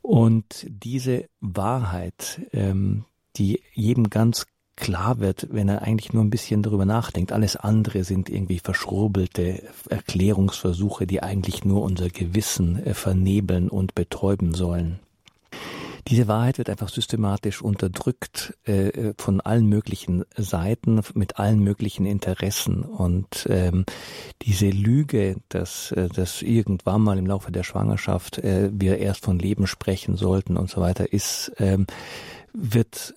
Speaker 2: Und diese Wahrheit, ähm, die jedem ganz klar wird, wenn er eigentlich nur ein bisschen darüber nachdenkt. Alles andere sind irgendwie verschrurbelte Erklärungsversuche, die eigentlich nur unser Gewissen äh, vernebeln und betäuben sollen. Diese Wahrheit wird einfach systematisch unterdrückt äh, von allen möglichen Seiten, mit allen möglichen Interessen. Und ähm, diese Lüge, dass, äh, dass irgendwann mal im Laufe der Schwangerschaft äh, wir erst von Leben sprechen sollten und so weiter, ist ähm, wird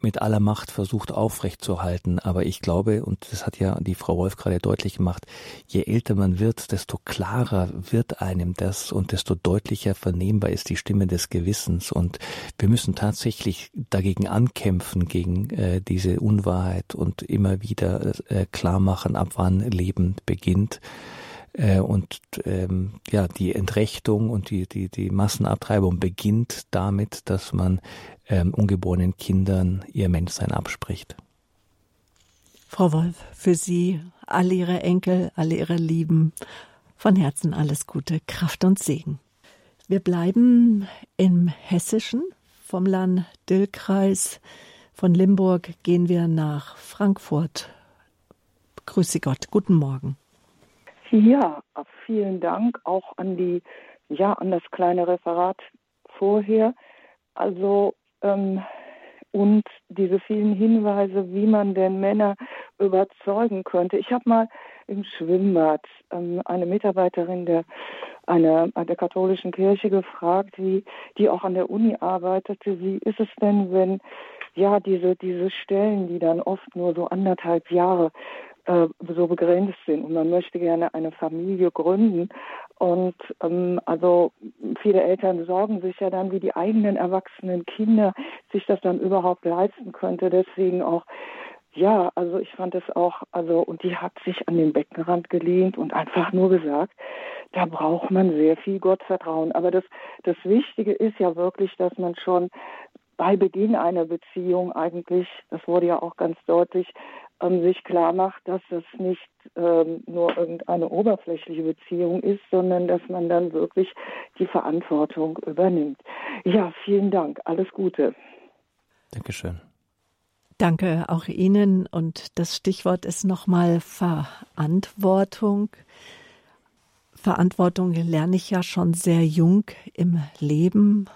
Speaker 2: mit aller Macht versucht aufrechtzuerhalten. Aber ich glaube, und das hat ja die Frau Wolf gerade deutlich gemacht, je älter man wird, desto klarer wird einem das und desto deutlicher vernehmbar ist die Stimme des Gewissens. Und wir müssen tatsächlich dagegen ankämpfen, gegen äh, diese Unwahrheit und immer wieder äh, klar machen, ab wann Leben beginnt. Äh, und ähm, ja, die Entrechtung und die, die, die Massenabtreibung beginnt damit, dass man ähm, ungeborenen Kindern ihr Menschsein abspricht.
Speaker 1: Frau Wolf, für Sie, alle Ihre Enkel, alle Ihre Lieben, von Herzen alles Gute, Kraft und Segen. Wir bleiben im Hessischen, vom Land Dillkreis. Von Limburg gehen wir nach Frankfurt. Grüße Gott, guten Morgen.
Speaker 4: Ja, vielen Dank auch an die, ja, an das kleine Referat vorher. Also ähm, und diese vielen Hinweise, wie man denn Männer überzeugen könnte. Ich habe mal im Schwimmbad ähm, eine Mitarbeiterin der einer, der katholischen Kirche gefragt, wie die auch an der Uni arbeitete. Wie ist es denn, wenn ja diese diese Stellen, die dann oft nur so anderthalb Jahre äh, so begrenzt sind und man möchte gerne eine Familie gründen. Und ähm, also viele Eltern sorgen sich ja dann, wie die eigenen erwachsenen Kinder sich das dann überhaupt leisten könnte. Deswegen auch ja, also ich fand es auch, also und die hat sich an den Beckenrand gelehnt und einfach nur gesagt, da braucht man sehr viel Gottvertrauen. Aber das, das Wichtige ist ja wirklich, dass man schon bei Beginn einer Beziehung eigentlich, das wurde ja auch ganz deutlich, ähm, sich klar macht, dass das nicht ähm, nur irgendeine oberflächliche Beziehung ist, sondern dass man dann wirklich die Verantwortung übernimmt. Ja, vielen Dank. Alles Gute.
Speaker 2: Dankeschön.
Speaker 1: Danke auch Ihnen. Und das Stichwort ist nochmal Verantwortung. Verantwortung lerne ich ja schon sehr jung im Leben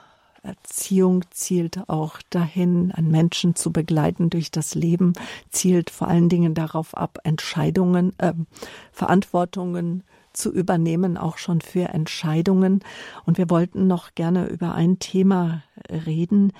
Speaker 1: Erziehung zielt auch dahin, einen Menschen zu begleiten durch das Leben, zielt vor allen Dingen darauf ab, Entscheidungen, äh, Verantwortungen zu übernehmen, auch schon für Entscheidungen. Und wir wollten noch gerne über ein Thema reden,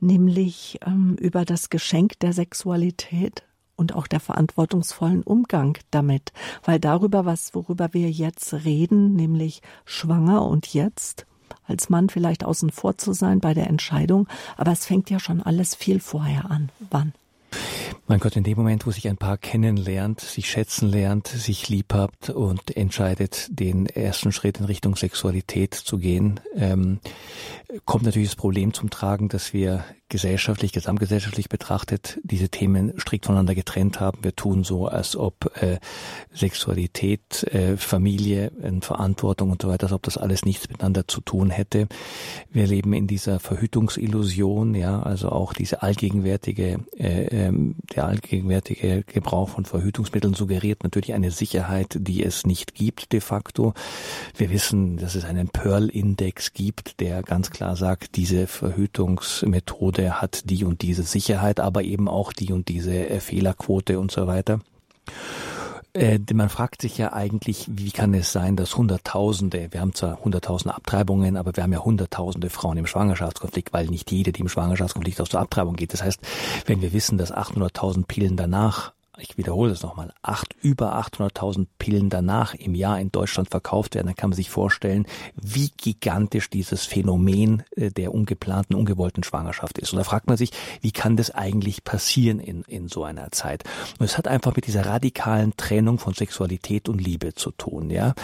Speaker 1: nämlich ähm, über das Geschenk der Sexualität und auch der verantwortungsvollen Umgang damit, weil darüber was, worüber wir jetzt reden, nämlich schwanger und jetzt, als Mann vielleicht außen vor zu sein bei der Entscheidung, aber es fängt ja schon alles viel vorher an. Wann?
Speaker 2: Mein Gott, in dem Moment, wo sich ein Paar kennenlernt, sich schätzen lernt, sich lieb habt und entscheidet, den ersten Schritt in Richtung Sexualität zu gehen, ähm, kommt natürlich das Problem zum Tragen, dass wir gesellschaftlich, gesamtgesellschaftlich betrachtet diese Themen strikt voneinander getrennt haben. Wir tun so, als ob äh, Sexualität, äh, Familie, äh, Verantwortung und so weiter, als ob das alles nichts miteinander zu tun hätte. Wir leben in dieser Verhütungsillusion, ja, also auch diese allgegenwärtige, äh, ähm, der allgegenwärtige Gebrauch von Verhütungsmitteln suggeriert natürlich eine Sicherheit, die es nicht gibt de facto. Wir wissen, dass es einen Pearl-Index gibt, der ganz klar sagt, diese Verhütungsmethode der hat die und diese Sicherheit, aber eben auch die und diese äh, Fehlerquote und so weiter. Äh, man fragt sich ja eigentlich, wie kann es sein, dass Hunderttausende, wir haben zwar Hunderttausende Abtreibungen, aber wir haben ja Hunderttausende Frauen im Schwangerschaftskonflikt, weil nicht jede, die im Schwangerschaftskonflikt aus der Abtreibung geht. Das heißt, wenn wir wissen, dass 800.000 Pillen danach ich wiederhole es nochmal, acht, über 800.000 Pillen danach im Jahr in Deutschland verkauft werden, dann kann man sich vorstellen, wie gigantisch dieses Phänomen äh, der ungeplanten, ungewollten Schwangerschaft ist. Und da fragt man sich, wie kann das eigentlich passieren in, in so einer Zeit? Und es hat einfach mit dieser radikalen Trennung von Sexualität und Liebe zu tun, ja.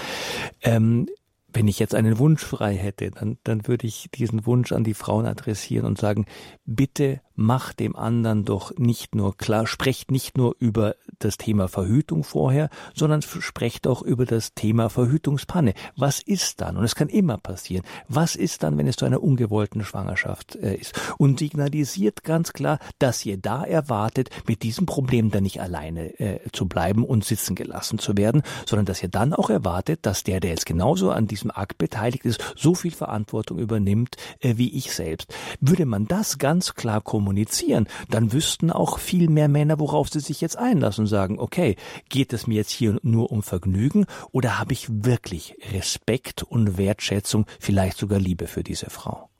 Speaker 2: Ähm, wenn ich jetzt einen Wunsch frei hätte, dann, dann würde ich diesen Wunsch an die Frauen adressieren und sagen, bitte macht dem anderen doch nicht nur klar, sprecht nicht nur über das Thema Verhütung vorher, sondern sprecht auch über das Thema Verhütungspanne. Was ist dann? Und es kann immer passieren. Was ist dann, wenn es zu einer ungewollten Schwangerschaft äh, ist? Und signalisiert ganz klar, dass ihr da erwartet, mit diesem Problem dann nicht alleine äh, zu bleiben und sitzen gelassen zu werden, sondern dass ihr dann auch erwartet, dass der, der jetzt genauso an diesem Akt beteiligt ist, so viel Verantwortung übernimmt äh, wie ich selbst. Würde man das ganz klar kommunizieren, kommunizieren, dann wüssten auch viel mehr Männer, worauf sie sich jetzt einlassen und sagen, okay, geht es mir jetzt hier nur um Vergnügen oder habe ich wirklich Respekt und Wertschätzung, vielleicht sogar Liebe für diese Frau?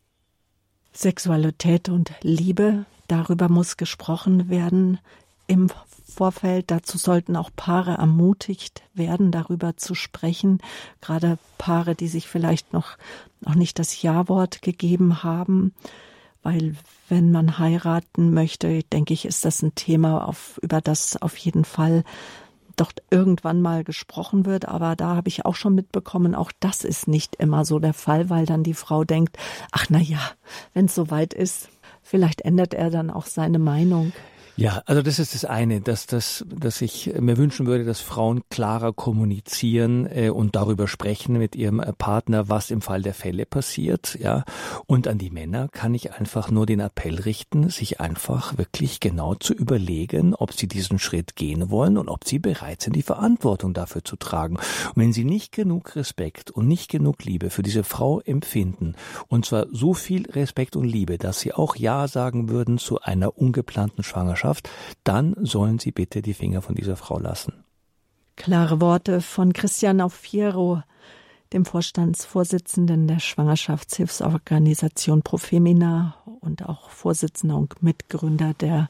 Speaker 1: Sexualität und Liebe, darüber muss gesprochen werden im Vorfeld. Dazu sollten auch Paare ermutigt werden, darüber zu sprechen. Gerade Paare, die sich vielleicht noch, noch nicht das Ja-Wort gegeben haben weil wenn man heiraten möchte, denke ich, ist das ein Thema, auf, über das auf jeden Fall doch irgendwann mal gesprochen wird. Aber da habe ich auch schon mitbekommen, auch das ist nicht immer so der Fall, weil dann die Frau denkt, ach na ja, wenn es soweit ist, vielleicht ändert er dann auch seine Meinung.
Speaker 2: Ja, also das ist das eine, dass das, dass ich mir wünschen würde, dass Frauen klarer kommunizieren äh, und darüber sprechen mit ihrem äh, Partner, was im Fall der Fälle passiert, ja. Und an die Männer kann ich einfach nur den Appell richten, sich einfach wirklich genau zu überlegen, ob sie diesen Schritt gehen wollen und ob sie bereit sind, die Verantwortung dafür zu tragen. Und wenn sie nicht genug Respekt und nicht genug Liebe für diese Frau empfinden, und zwar so viel Respekt und Liebe, dass sie auch Ja sagen würden zu einer ungeplanten Schwangerschaft, Schwangerschaft, dann sollen Sie bitte die Finger von dieser Frau lassen.
Speaker 1: Klare Worte von Christian Auffiero, dem Vorstandsvorsitzenden der Schwangerschaftshilfsorganisation Profemina und auch Vorsitzender und Mitgründer der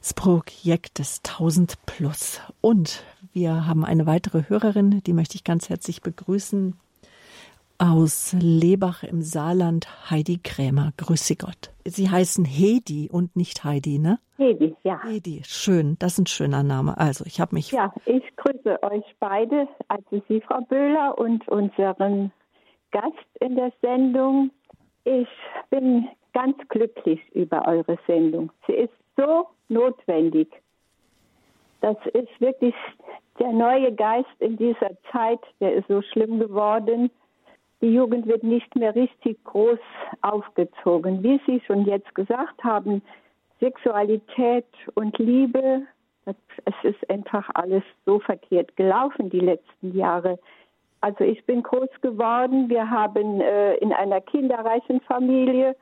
Speaker 1: des Projektes 1000 Plus. Und wir haben eine weitere Hörerin, die möchte ich ganz herzlich begrüßen aus Lebach im Saarland, Heidi Krämer. Grüße Gott. Sie heißen Hedi und nicht Heidi, ne?
Speaker 5: Hedi, ja.
Speaker 1: Hedi, schön. Das ist ein schöner Name. Also, ich habe mich.
Speaker 5: Ja, ich grüße euch beide, also Sie, Frau Böhler, und unseren Gast in der Sendung. Ich bin ganz glücklich über eure Sendung. Sie ist so notwendig. Das ist wirklich der neue Geist in dieser Zeit, der ist so schlimm geworden die Jugend wird nicht mehr richtig groß aufgezogen. Wie Sie schon jetzt gesagt haben, Sexualität und Liebe, es ist einfach alles so verkehrt gelaufen die letzten Jahre. Also ich bin groß geworden, wir haben äh, in einer kinderreichen Familie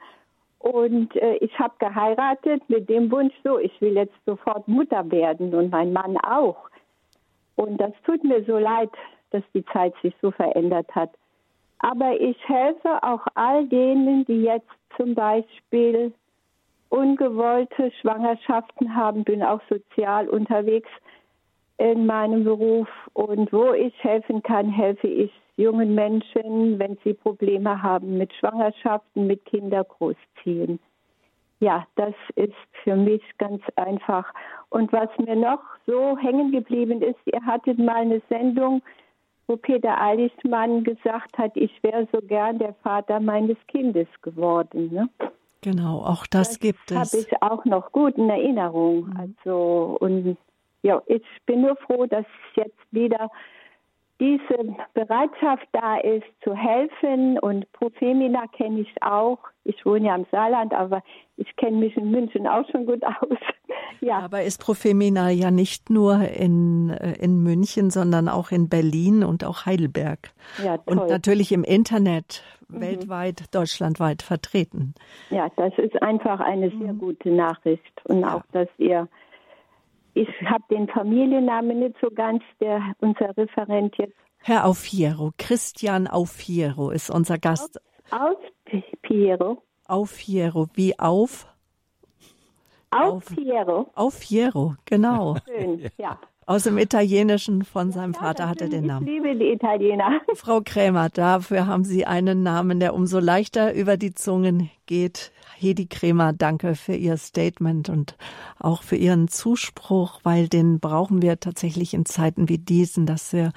Speaker 5: und äh, ich habe geheiratet mit dem Wunsch, so, ich will jetzt sofort Mutter werden und mein Mann auch. Und das tut mir so leid, dass die Zeit sich so verändert hat. Aber ich helfe auch all denen, die jetzt zum Beispiel ungewollte Schwangerschaften haben, bin auch sozial unterwegs in meinem Beruf und wo ich helfen kann, helfe ich jungen Menschen, wenn sie Probleme haben mit Schwangerschaften, mit Kindergroßziehen. Ja, das ist für mich ganz einfach. Und was mir noch so hängen geblieben ist, ihr hattet mal eine Sendung wo Peter Eiligmann gesagt hat, ich wäre so gern der Vater meines Kindes geworden. Ne?
Speaker 1: Genau, auch das, das gibt es.
Speaker 5: Habe ich auch noch gut in Erinnerung. Mhm. Also und ja, ich bin nur froh, dass jetzt wieder diese Bereitschaft da ist, zu helfen. Und Profemina kenne ich auch. Ich wohne ja im Saarland, aber ich kenne mich in München auch schon gut aus.
Speaker 1: ja. Aber ist Profemina ja nicht nur in, äh, in München, sondern auch in Berlin und auch Heidelberg. Ja, toll. Und natürlich im Internet mhm. weltweit, deutschlandweit vertreten.
Speaker 5: Ja, das ist einfach eine sehr mhm. gute Nachricht. Und ja. auch, dass ihr ich habe den Familiennamen nicht so ganz, der unser Referent jetzt.
Speaker 1: Herr Aufiero, Christian Aufiero ist unser Gast.
Speaker 5: Auf, Piero.
Speaker 1: Aufiero, wie auf?
Speaker 5: Auf Piero.
Speaker 1: Auf Piero, genau.
Speaker 5: Schön, ja.
Speaker 1: Aus dem Italienischen von seinem ja, Vater hatte den Namen.
Speaker 5: Ich liebe die Italiener.
Speaker 1: Frau Krämer, dafür haben Sie einen Namen, der umso leichter über die Zungen geht. Hedi Krämer, danke für Ihr Statement und auch für Ihren Zuspruch, weil den brauchen wir tatsächlich in Zeiten wie diesen, dass wir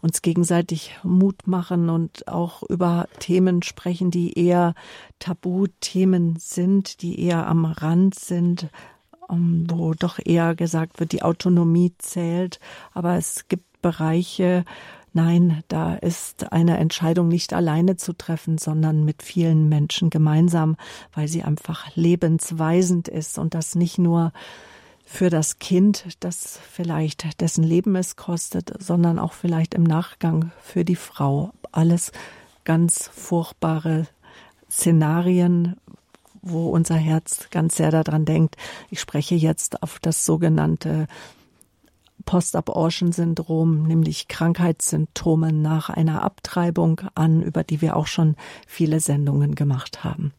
Speaker 1: uns gegenseitig Mut machen und auch über Themen sprechen, die eher Tabuthemen sind, die eher am Rand sind, wo doch eher gesagt wird, die Autonomie zählt. Aber es gibt Bereiche, nein, da ist eine Entscheidung nicht alleine zu treffen, sondern mit vielen Menschen gemeinsam, weil sie einfach lebensweisend ist und das nicht nur für das Kind, das vielleicht dessen Leben es kostet, sondern auch vielleicht im Nachgang für die Frau. Alles ganz furchtbare Szenarien, wo unser Herz ganz sehr daran denkt. Ich spreche jetzt auf das sogenannte Post-Abortion-Syndrom, nämlich Krankheitssymptome nach einer Abtreibung an, über die wir auch schon viele Sendungen gemacht haben.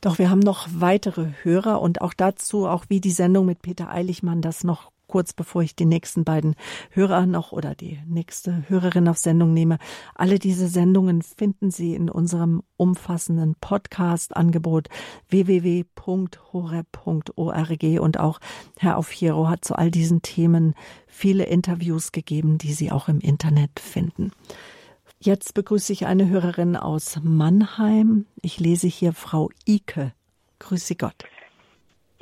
Speaker 1: Doch wir haben noch weitere Hörer und auch dazu, auch wie die Sendung mit Peter Eiligmann das noch kurz bevor ich die nächsten beiden Hörer noch oder die nächste Hörerin auf Sendung nehme. Alle diese Sendungen finden Sie in unserem umfassenden Podcast-Angebot www.horeb.org und auch Herr Aufhiero hat zu all diesen Themen viele Interviews gegeben, die Sie auch im Internet finden. Jetzt begrüße ich eine Hörerin aus Mannheim. Ich lese hier Frau Ike. Grüße Gott.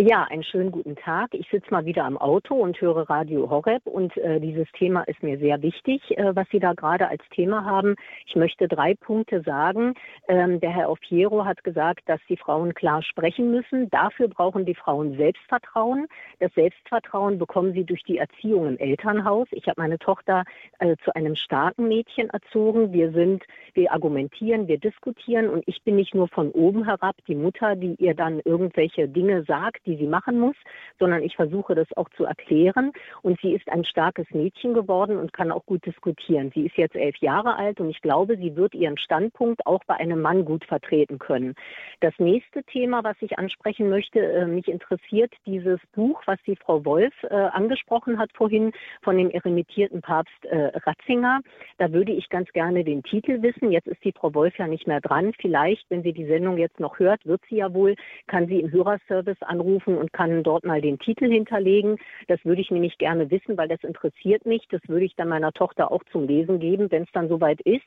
Speaker 6: Ja, einen schönen guten Tag. Ich sitze mal wieder am Auto und höre Radio Horeb und äh, dieses Thema ist mir sehr wichtig, äh, was Sie da gerade als Thema haben. Ich möchte drei Punkte sagen. Ähm, der Herr Opiero hat gesagt, dass die Frauen klar sprechen müssen. Dafür brauchen die Frauen Selbstvertrauen. Das Selbstvertrauen bekommen sie durch die Erziehung im Elternhaus. Ich habe meine Tochter äh, zu einem starken Mädchen erzogen. Wir sind, wir argumentieren, wir diskutieren und ich bin nicht nur von oben herab die Mutter, die ihr dann irgendwelche Dinge sagt, die sie machen muss, sondern ich versuche das auch zu erklären. Und sie ist ein starkes Mädchen geworden und kann auch gut diskutieren. Sie ist jetzt elf Jahre alt und ich glaube, sie wird ihren Standpunkt auch bei einem Mann gut vertreten können. Das nächste Thema, was ich ansprechen möchte, äh, mich interessiert dieses Buch, was die Frau Wolf äh, angesprochen hat vorhin von dem eremitierten Papst äh, Ratzinger. Da würde ich ganz gerne den Titel wissen. Jetzt ist die Frau Wolf ja nicht mehr dran. Vielleicht, wenn sie die Sendung jetzt noch hört, wird sie ja wohl, kann sie im Hörerservice anrufen anrufen und kann dort mal den Titel hinterlegen. Das würde ich nämlich gerne wissen, weil das interessiert mich. Das würde ich dann meiner Tochter auch zum Lesen geben, wenn es dann soweit ist.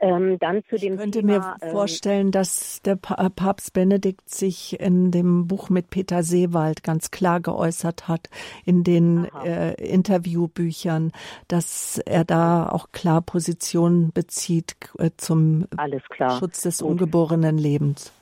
Speaker 1: Ähm, dann zu dem ich könnte Thema, mir ähm, vorstellen, dass der äh, Papst Benedikt sich in dem Buch mit Peter Seewald ganz klar geäußert hat, in den äh, Interviewbüchern, dass er da auch klar Position bezieht äh, zum Schutz des Gut. ungeborenen Lebens.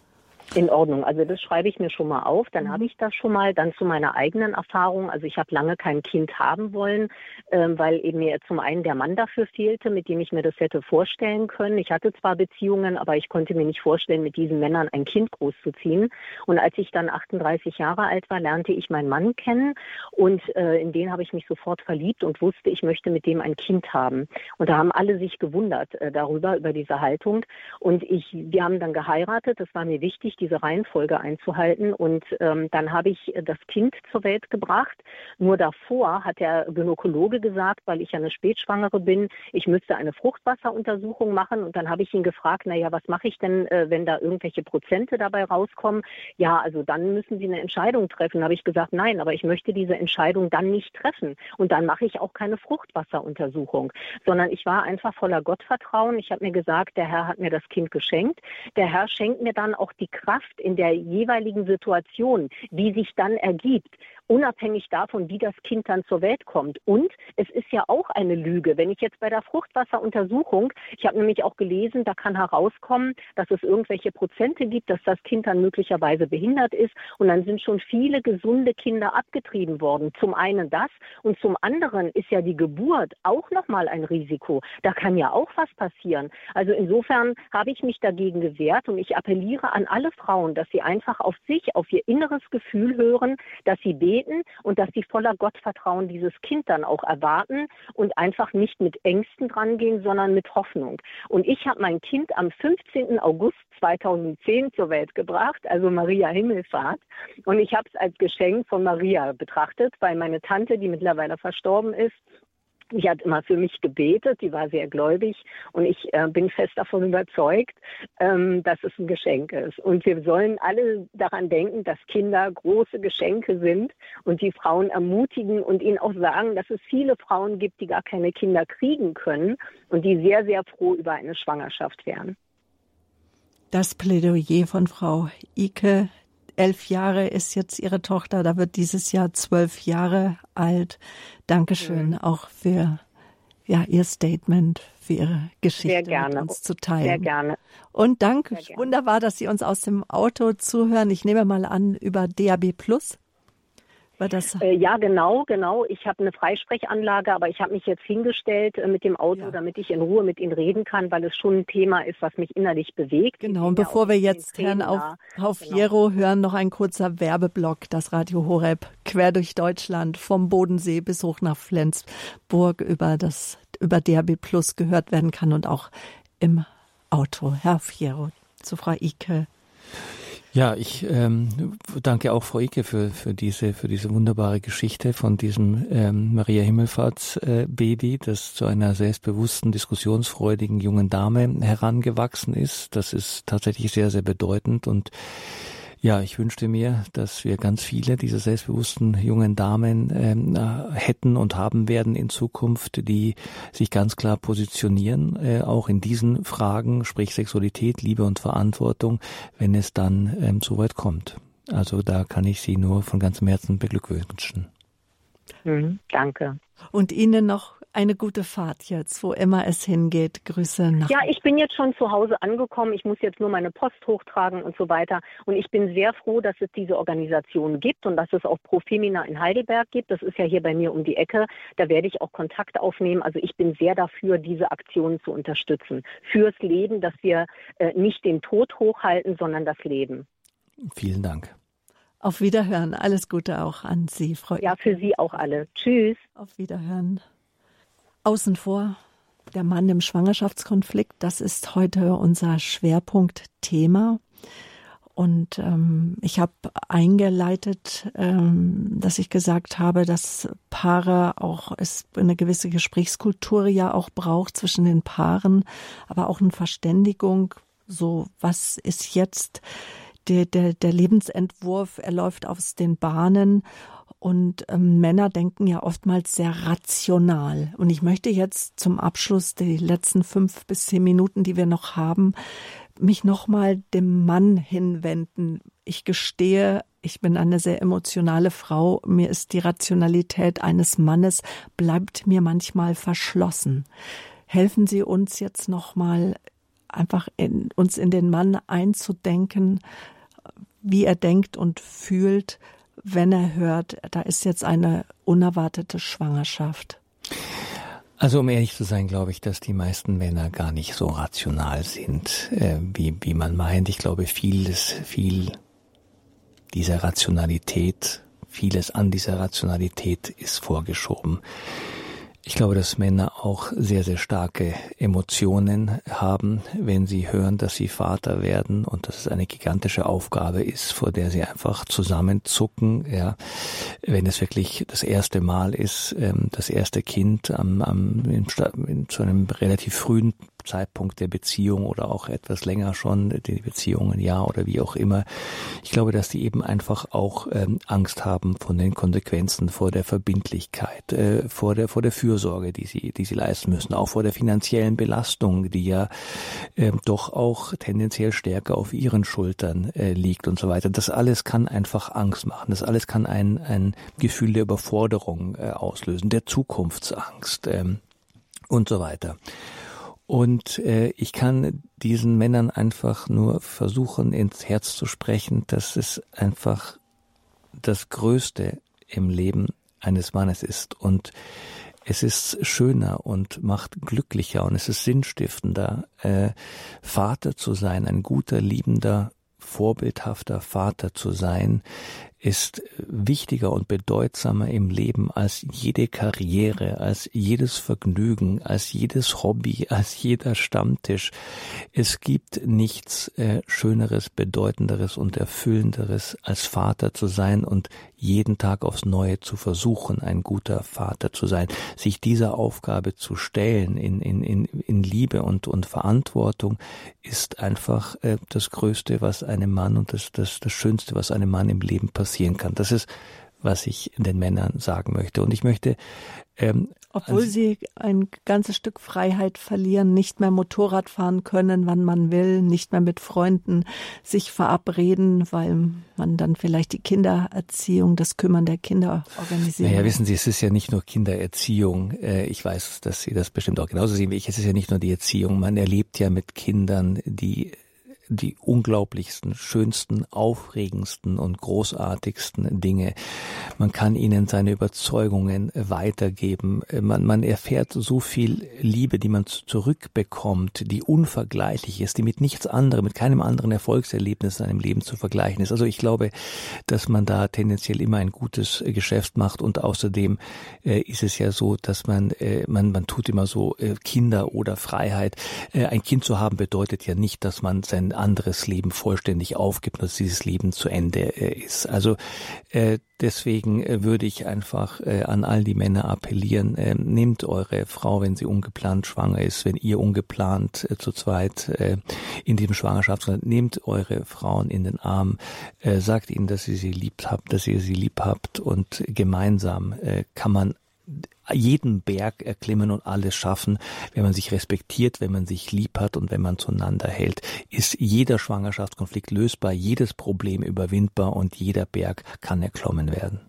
Speaker 6: In Ordnung. Also das schreibe ich mir schon mal auf. Dann mhm. habe ich das schon mal. Dann zu meiner eigenen Erfahrung. Also ich habe lange kein Kind haben wollen, ähm, weil eben mir zum einen der Mann dafür fehlte, mit dem ich mir das hätte vorstellen können. Ich hatte zwar Beziehungen, aber ich konnte mir nicht vorstellen, mit diesen Männern ein Kind großzuziehen. Und als ich dann 38 Jahre alt war, lernte ich meinen Mann kennen und äh, in den habe ich mich sofort verliebt und wusste, ich möchte mit dem ein Kind haben. Und da haben alle sich gewundert äh, darüber, über diese Haltung. Und ich, wir haben dann geheiratet. Das war mir wichtig diese Reihenfolge einzuhalten. Und ähm, dann habe ich das Kind zur Welt gebracht. Nur davor hat der Gynäkologe gesagt, weil ich ja eine Spätschwangere bin, ich müsste eine Fruchtwasseruntersuchung machen. Und dann habe ich ihn gefragt, naja, was mache ich denn, äh, wenn da irgendwelche Prozente dabei rauskommen? Ja, also dann müssen Sie eine Entscheidung treffen. Da habe ich gesagt, nein, aber ich möchte diese Entscheidung dann nicht treffen. Und dann mache ich auch keine Fruchtwasseruntersuchung, sondern ich war einfach voller Gottvertrauen. Ich habe mir gesagt, der Herr hat mir das Kind geschenkt. Der Herr schenkt mir dann auch die Kraft, Kraft in der jeweiligen Situation, die sich dann ergibt, unabhängig davon, wie das Kind dann zur Welt kommt. Und es ist ja auch eine Lüge. Wenn ich jetzt bei der Fruchtwasseruntersuchung, ich habe nämlich auch gelesen, da kann herauskommen, dass es irgendwelche Prozente gibt, dass das Kind dann möglicherweise behindert ist. Und dann sind schon viele gesunde Kinder abgetrieben worden. Zum einen das und zum anderen ist ja die Geburt auch nochmal ein Risiko. Da kann ja auch was passieren. Also insofern habe ich mich dagegen gewehrt und ich appelliere an alle Frauen, dass sie einfach auf sich, auf ihr inneres Gefühl hören, dass sie beten und dass sie voller Gottvertrauen dieses Kind dann auch erwarten und einfach nicht mit Ängsten drangehen, sondern mit Hoffnung. Und ich habe mein Kind am 15. August 2010 zur Welt gebracht, also Maria Himmelfahrt. Und ich habe es als Geschenk von Maria betrachtet, weil meine Tante, die mittlerweile verstorben ist, die hat immer für mich gebetet, die war sehr gläubig und ich äh, bin fest davon überzeugt, ähm, dass es ein Geschenk ist. Und wir sollen alle daran denken, dass Kinder große Geschenke sind und die Frauen ermutigen und ihnen auch sagen, dass es viele Frauen gibt, die gar keine Kinder kriegen können und die sehr, sehr froh über eine Schwangerschaft wären.
Speaker 1: Das Plädoyer von Frau Ike elf Jahre ist jetzt ihre Tochter, da wird dieses Jahr zwölf Jahre alt. Dankeschön mhm. auch für ja, ihr Statement, für ihre Geschichte mit uns zu teilen.
Speaker 6: Sehr gerne.
Speaker 1: Und danke, wunderbar, dass Sie uns aus dem Auto zuhören. Ich nehme mal an über DAB Plus.
Speaker 6: War das? Äh, ja, genau, genau. Ich habe eine Freisprechanlage, aber ich habe mich jetzt hingestellt äh, mit dem Auto, ja. damit ich in Ruhe mit Ihnen reden kann, weil es schon ein Thema ist, was mich innerlich bewegt.
Speaker 1: Genau, und bevor wir jetzt Herrn auf, auf genau. Jero hören, noch ein kurzer Werbeblock. Das Radio Horeb quer durch Deutschland, vom Bodensee bis hoch nach Flensburg über das über DRB Plus gehört werden kann und auch im Auto. Herr Fiero, zu Frau Ike.
Speaker 2: Ja, ich ähm, danke auch Frau Icke für, für, diese, für diese wunderbare Geschichte von diesem ähm, Maria Himmelfahrts-Baby, äh, das zu einer selbstbewussten, diskussionsfreudigen jungen Dame herangewachsen ist. Das ist tatsächlich sehr, sehr bedeutend und ja, ich wünschte mir, dass wir ganz viele dieser selbstbewussten jungen Damen ähm, äh, hätten und haben werden in Zukunft, die sich ganz klar positionieren, äh, auch in diesen Fragen, sprich Sexualität, Liebe und Verantwortung, wenn es dann ähm, so weit kommt. Also da kann ich Sie nur von ganzem Herzen beglückwünschen.
Speaker 6: Mhm, danke.
Speaker 1: Und Ihnen noch eine gute Fahrt jetzt, wo immer es hingeht. Grüße nach.
Speaker 6: Ja, ich bin jetzt schon zu Hause angekommen. Ich muss jetzt nur meine Post hochtragen und so weiter. Und ich bin sehr froh, dass es diese Organisation gibt und dass es auch Profemina in Heidelberg gibt. Das ist ja hier bei mir um die Ecke. Da werde ich auch Kontakt aufnehmen. Also ich bin sehr dafür, diese Aktionen zu unterstützen. Fürs Leben, dass wir äh, nicht den Tod hochhalten, sondern das Leben.
Speaker 2: Vielen Dank.
Speaker 1: Auf Wiederhören. Alles Gute auch an Sie, Frau.
Speaker 6: Ja, für Sie auch alle. Tschüss.
Speaker 1: Auf Wiederhören. Außen vor, der Mann im Schwangerschaftskonflikt, das ist heute unser Schwerpunktthema. Und ähm, ich habe eingeleitet, ähm, dass ich gesagt habe, dass Paare auch es eine gewisse Gesprächskultur ja auch braucht zwischen den Paaren, aber auch eine Verständigung. So, was ist jetzt der, der, der Lebensentwurf? Er läuft aus den Bahnen und ähm, Männer denken ja oftmals sehr rational. Und ich möchte jetzt zum Abschluss die letzten fünf bis zehn Minuten, die wir noch haben, mich nochmal dem Mann hinwenden. Ich gestehe, ich bin eine sehr emotionale Frau. Mir ist die Rationalität eines Mannes bleibt mir manchmal verschlossen. Helfen Sie uns jetzt nochmal einfach in, uns in den Mann einzudenken, wie er denkt und fühlt, wenn er hört, da ist jetzt eine unerwartete Schwangerschaft?
Speaker 2: Also um ehrlich zu sein, glaube ich, dass die meisten Männer gar nicht so rational sind, äh, wie, wie man meint. Ich glaube, vieles, viel dieser Rationalität, vieles an dieser Rationalität ist vorgeschoben. Ich glaube, dass Männer auch sehr, sehr starke Emotionen haben, wenn sie hören, dass sie Vater werden und dass es eine gigantische Aufgabe ist, vor der sie einfach zusammenzucken, ja, wenn es wirklich das erste Mal ist, ähm, das erste Kind am, am, in, zu einem relativ frühen Zeitpunkt der Beziehung oder auch etwas länger schon, die Beziehungen ja oder wie auch immer. Ich glaube, dass die eben einfach auch ähm, Angst haben von den Konsequenzen, vor der Verbindlichkeit, äh, vor der vor der Fürsorge, die sie die sie leisten müssen, auch vor der finanziellen Belastung, die ja äh, doch auch tendenziell stärker auf ihren Schultern äh, liegt und so weiter. Das alles kann einfach Angst machen. Das alles kann ein ein Gefühl der Überforderung äh, auslösen, der Zukunftsangst ähm, und so weiter. Und äh, ich kann diesen Männern einfach nur versuchen, ins Herz zu sprechen, dass es einfach das Größte im Leben eines Mannes ist. Und es ist schöner und macht glücklicher und es ist sinnstiftender, äh, Vater zu sein, ein guter, liebender, vorbildhafter Vater zu sein, ist wichtiger und bedeutsamer im Leben als jede Karriere, als jedes Vergnügen, als jedes Hobby, als jeder Stammtisch. Es gibt nichts äh, Schöneres, Bedeutenderes und Erfüllenderes, als Vater zu sein und jeden Tag aufs Neue zu versuchen, ein guter Vater zu sein, sich dieser Aufgabe zu stellen in, in, in, in Liebe und, und Verantwortung, ist einfach äh, das Größte, was einem Mann und das, das, das Schönste, was einem Mann im Leben passieren kann. Das ist, was ich den Männern sagen möchte. Und ich möchte
Speaker 1: ähm, obwohl also, sie ein ganzes Stück Freiheit verlieren, nicht mehr Motorrad fahren können, wann man will, nicht mehr mit Freunden sich verabreden, weil man dann vielleicht die Kindererziehung, das Kümmern der Kinder organisiert.
Speaker 2: Naja, wissen Sie, es ist ja nicht nur Kindererziehung. Äh, ich weiß, dass Sie das bestimmt auch genauso sehen wie ich. Es ist ja nicht nur die Erziehung. Man erlebt ja mit Kindern, die die unglaublichsten, schönsten, aufregendsten und großartigsten Dinge. Man kann ihnen seine Überzeugungen weitergeben. Man, man erfährt so viel Liebe, die man zurückbekommt, die unvergleichlich ist, die mit nichts anderem, mit keinem anderen Erfolgserlebnis in einem Leben zu vergleichen ist. Also ich glaube, dass man da tendenziell immer ein gutes Geschäft macht und außerdem äh, ist es ja so, dass man, äh, man, man tut immer so äh, Kinder oder Freiheit. Äh, ein Kind zu haben bedeutet ja nicht, dass man sein anderes Leben vollständig aufgibt, dass dieses Leben zu Ende äh, ist. Also äh, deswegen äh, würde ich einfach äh, an all die Männer appellieren, äh, nehmt eure Frau, wenn sie ungeplant schwanger ist, wenn ihr ungeplant äh, zu zweit äh, in diesem Schwangerschaftsland, nehmt eure Frauen in den Arm, äh, sagt ihnen, dass ihr sie lieb habt, dass ihr sie lieb habt und gemeinsam äh, kann man jeden Berg erklimmen und alles schaffen, wenn man sich respektiert, wenn man sich lieb hat und wenn man zueinander hält, ist jeder Schwangerschaftskonflikt lösbar, jedes Problem überwindbar und jeder Berg kann erklommen werden.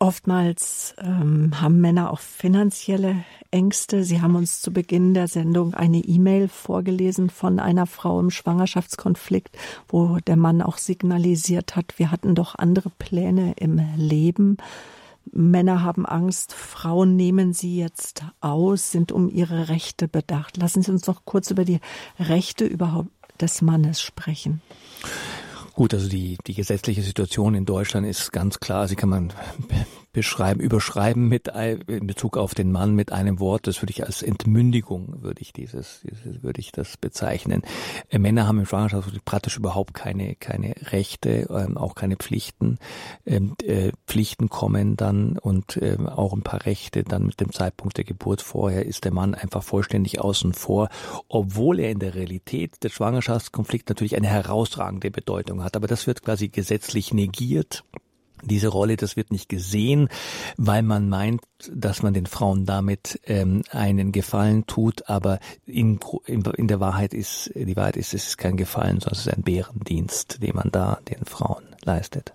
Speaker 1: Oftmals ähm, haben Männer auch finanzielle Ängste. Sie haben uns zu Beginn der Sendung eine E-Mail vorgelesen von einer Frau im Schwangerschaftskonflikt, wo der Mann auch signalisiert hat, wir hatten doch andere Pläne im Leben. Männer haben Angst, Frauen nehmen sie jetzt aus, sind um ihre Rechte bedacht. Lassen Sie uns noch kurz über die Rechte überhaupt des Mannes sprechen.
Speaker 2: Gut, also die, die gesetzliche Situation in Deutschland ist ganz klar. Sie kann man beschreiben, überschreiben mit in Bezug auf den Mann mit einem Wort. Das würde ich als Entmündigung würde ich dieses, dieses würde ich das bezeichnen. Äh, Männer haben im Schwangerschaftskonflikt praktisch überhaupt keine keine Rechte, ähm, auch keine Pflichten. Ähm, äh, Pflichten kommen dann und ähm, auch ein paar Rechte dann mit dem Zeitpunkt der Geburt vorher ist der Mann einfach vollständig außen vor, obwohl er in der Realität des Schwangerschaftskonflikts natürlich eine herausragende Bedeutung hat. Aber das wird quasi gesetzlich negiert diese Rolle, das wird nicht gesehen, weil man meint, dass man den Frauen damit ähm, einen Gefallen tut, aber in, in, in, der Wahrheit ist, die Wahrheit ist, es ist kein Gefallen, sondern es ist ein Bärendienst, den man da den Frauen leistet.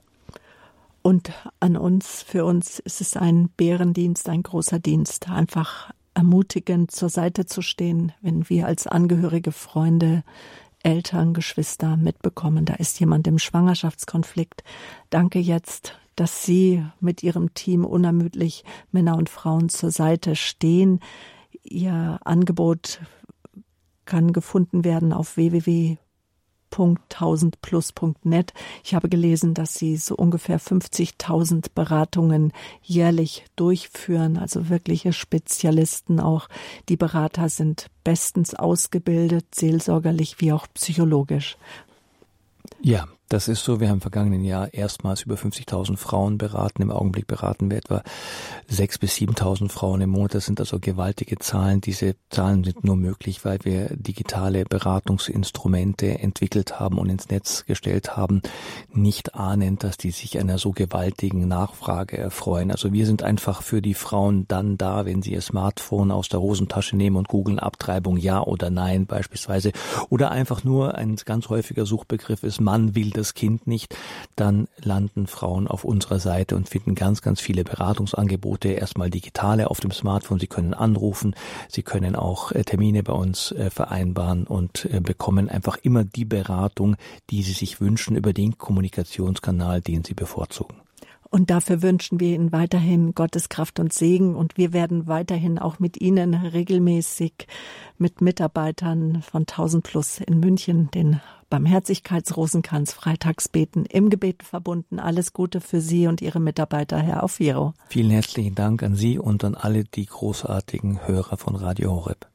Speaker 1: Und an uns, für uns ist es ein Bärendienst, ein großer Dienst, einfach ermutigend zur Seite zu stehen, wenn wir als Angehörige, Freunde, Eltern, Geschwister mitbekommen, da ist jemand im Schwangerschaftskonflikt. Danke jetzt, dass Sie mit Ihrem Team unermüdlich Männer und Frauen zur Seite stehen. Ihr Angebot kann gefunden werden auf www 1000plus.net. Ich habe gelesen, dass Sie so ungefähr 50.000 Beratungen jährlich durchführen, also wirkliche Spezialisten auch. Die Berater sind bestens ausgebildet, seelsorgerlich wie auch psychologisch.
Speaker 2: Ja, Das ist so. Wir haben im vergangenen Jahr erstmals über 50.000 Frauen beraten. Im Augenblick beraten wir etwa 6.000 bis 7.000 Frauen im Monat. Das sind also gewaltige Zahlen. Diese Zahlen sind nur möglich, weil wir digitale Beratungsinstrumente entwickelt haben und ins Netz gestellt haben, nicht ahnend, dass die sich einer so gewaltigen Nachfrage erfreuen. Also wir sind einfach für die Frauen dann da, wenn sie ihr Smartphone aus der Hosentasche nehmen und googeln Abtreibung ja oder nein beispielsweise. Oder einfach nur ein ganz häufiger Suchbegriff ist, Mann will das Kind nicht, dann landen Frauen auf unserer Seite und finden ganz, ganz viele Beratungsangebote, erstmal digitale auf dem Smartphone. Sie können anrufen, sie können auch äh, Termine bei uns äh, vereinbaren und äh, bekommen einfach immer die Beratung, die sie sich wünschen über den Kommunikationskanal, den sie bevorzugen.
Speaker 1: Und dafür wünschen wir Ihnen weiterhin Gottes Kraft und Segen. Und wir werden weiterhin auch mit Ihnen regelmäßig mit Mitarbeitern von 1000 Plus in München den Barmherzigkeitsrosenkranz Freitagsbeten im Gebet verbunden. Alles Gute für Sie und Ihre Mitarbeiter, Herr Aufiro.
Speaker 2: Vielen herzlichen Dank an Sie und an alle die großartigen Hörer von Radio Horeb.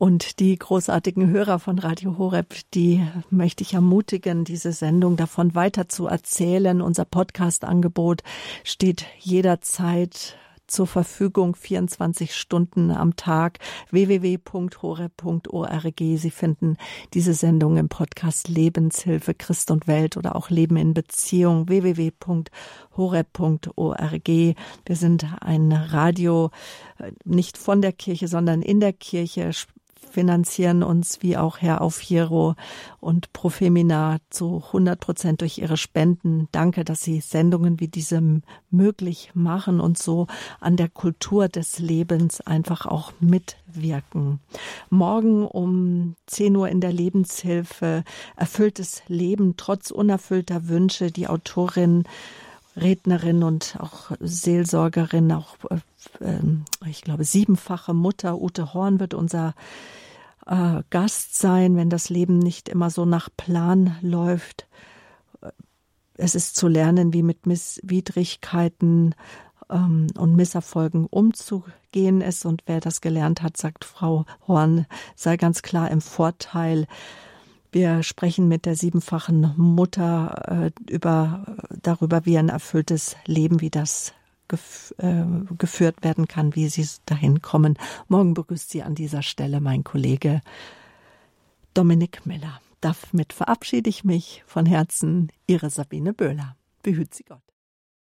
Speaker 1: Und die großartigen Hörer von Radio Horeb, die möchte ich ermutigen, diese Sendung davon weiter zu erzählen. Unser Podcast-Angebot steht jederzeit zur Verfügung 24 Stunden am Tag www.horeb.org. Sie finden diese Sendung im Podcast Lebenshilfe Christ und Welt oder auch Leben in Beziehung www.horeb.org. Wir sind ein Radio äh, nicht von der Kirche, sondern in der Kirche finanzieren uns wie auch Herr Aufhiero und Profemina zu 100 Prozent durch ihre Spenden. Danke, dass Sie Sendungen wie diese möglich machen und so an der Kultur des Lebens einfach auch mitwirken. Morgen um 10 Uhr in der Lebenshilfe erfülltes Leben trotz unerfüllter Wünsche. Die Autorin Rednerin und auch Seelsorgerin, auch äh, ich glaube siebenfache Mutter Ute Horn wird unser äh, Gast sein, wenn das Leben nicht immer so nach Plan läuft. Es ist zu lernen, wie mit Misswidrigkeiten ähm, und Misserfolgen umzugehen ist. Und wer das gelernt hat, sagt Frau Horn, sei ganz klar im Vorteil. Wir sprechen mit der siebenfachen Mutter äh, über, darüber, wie ein erfülltes Leben, wie das gef äh, geführt werden kann, wie sie dahin kommen. Morgen begrüßt Sie an dieser Stelle mein Kollege Dominik Miller. Damit verabschiede ich mich von Herzen. Ihre Sabine Böhler. Behüt Sie Gott.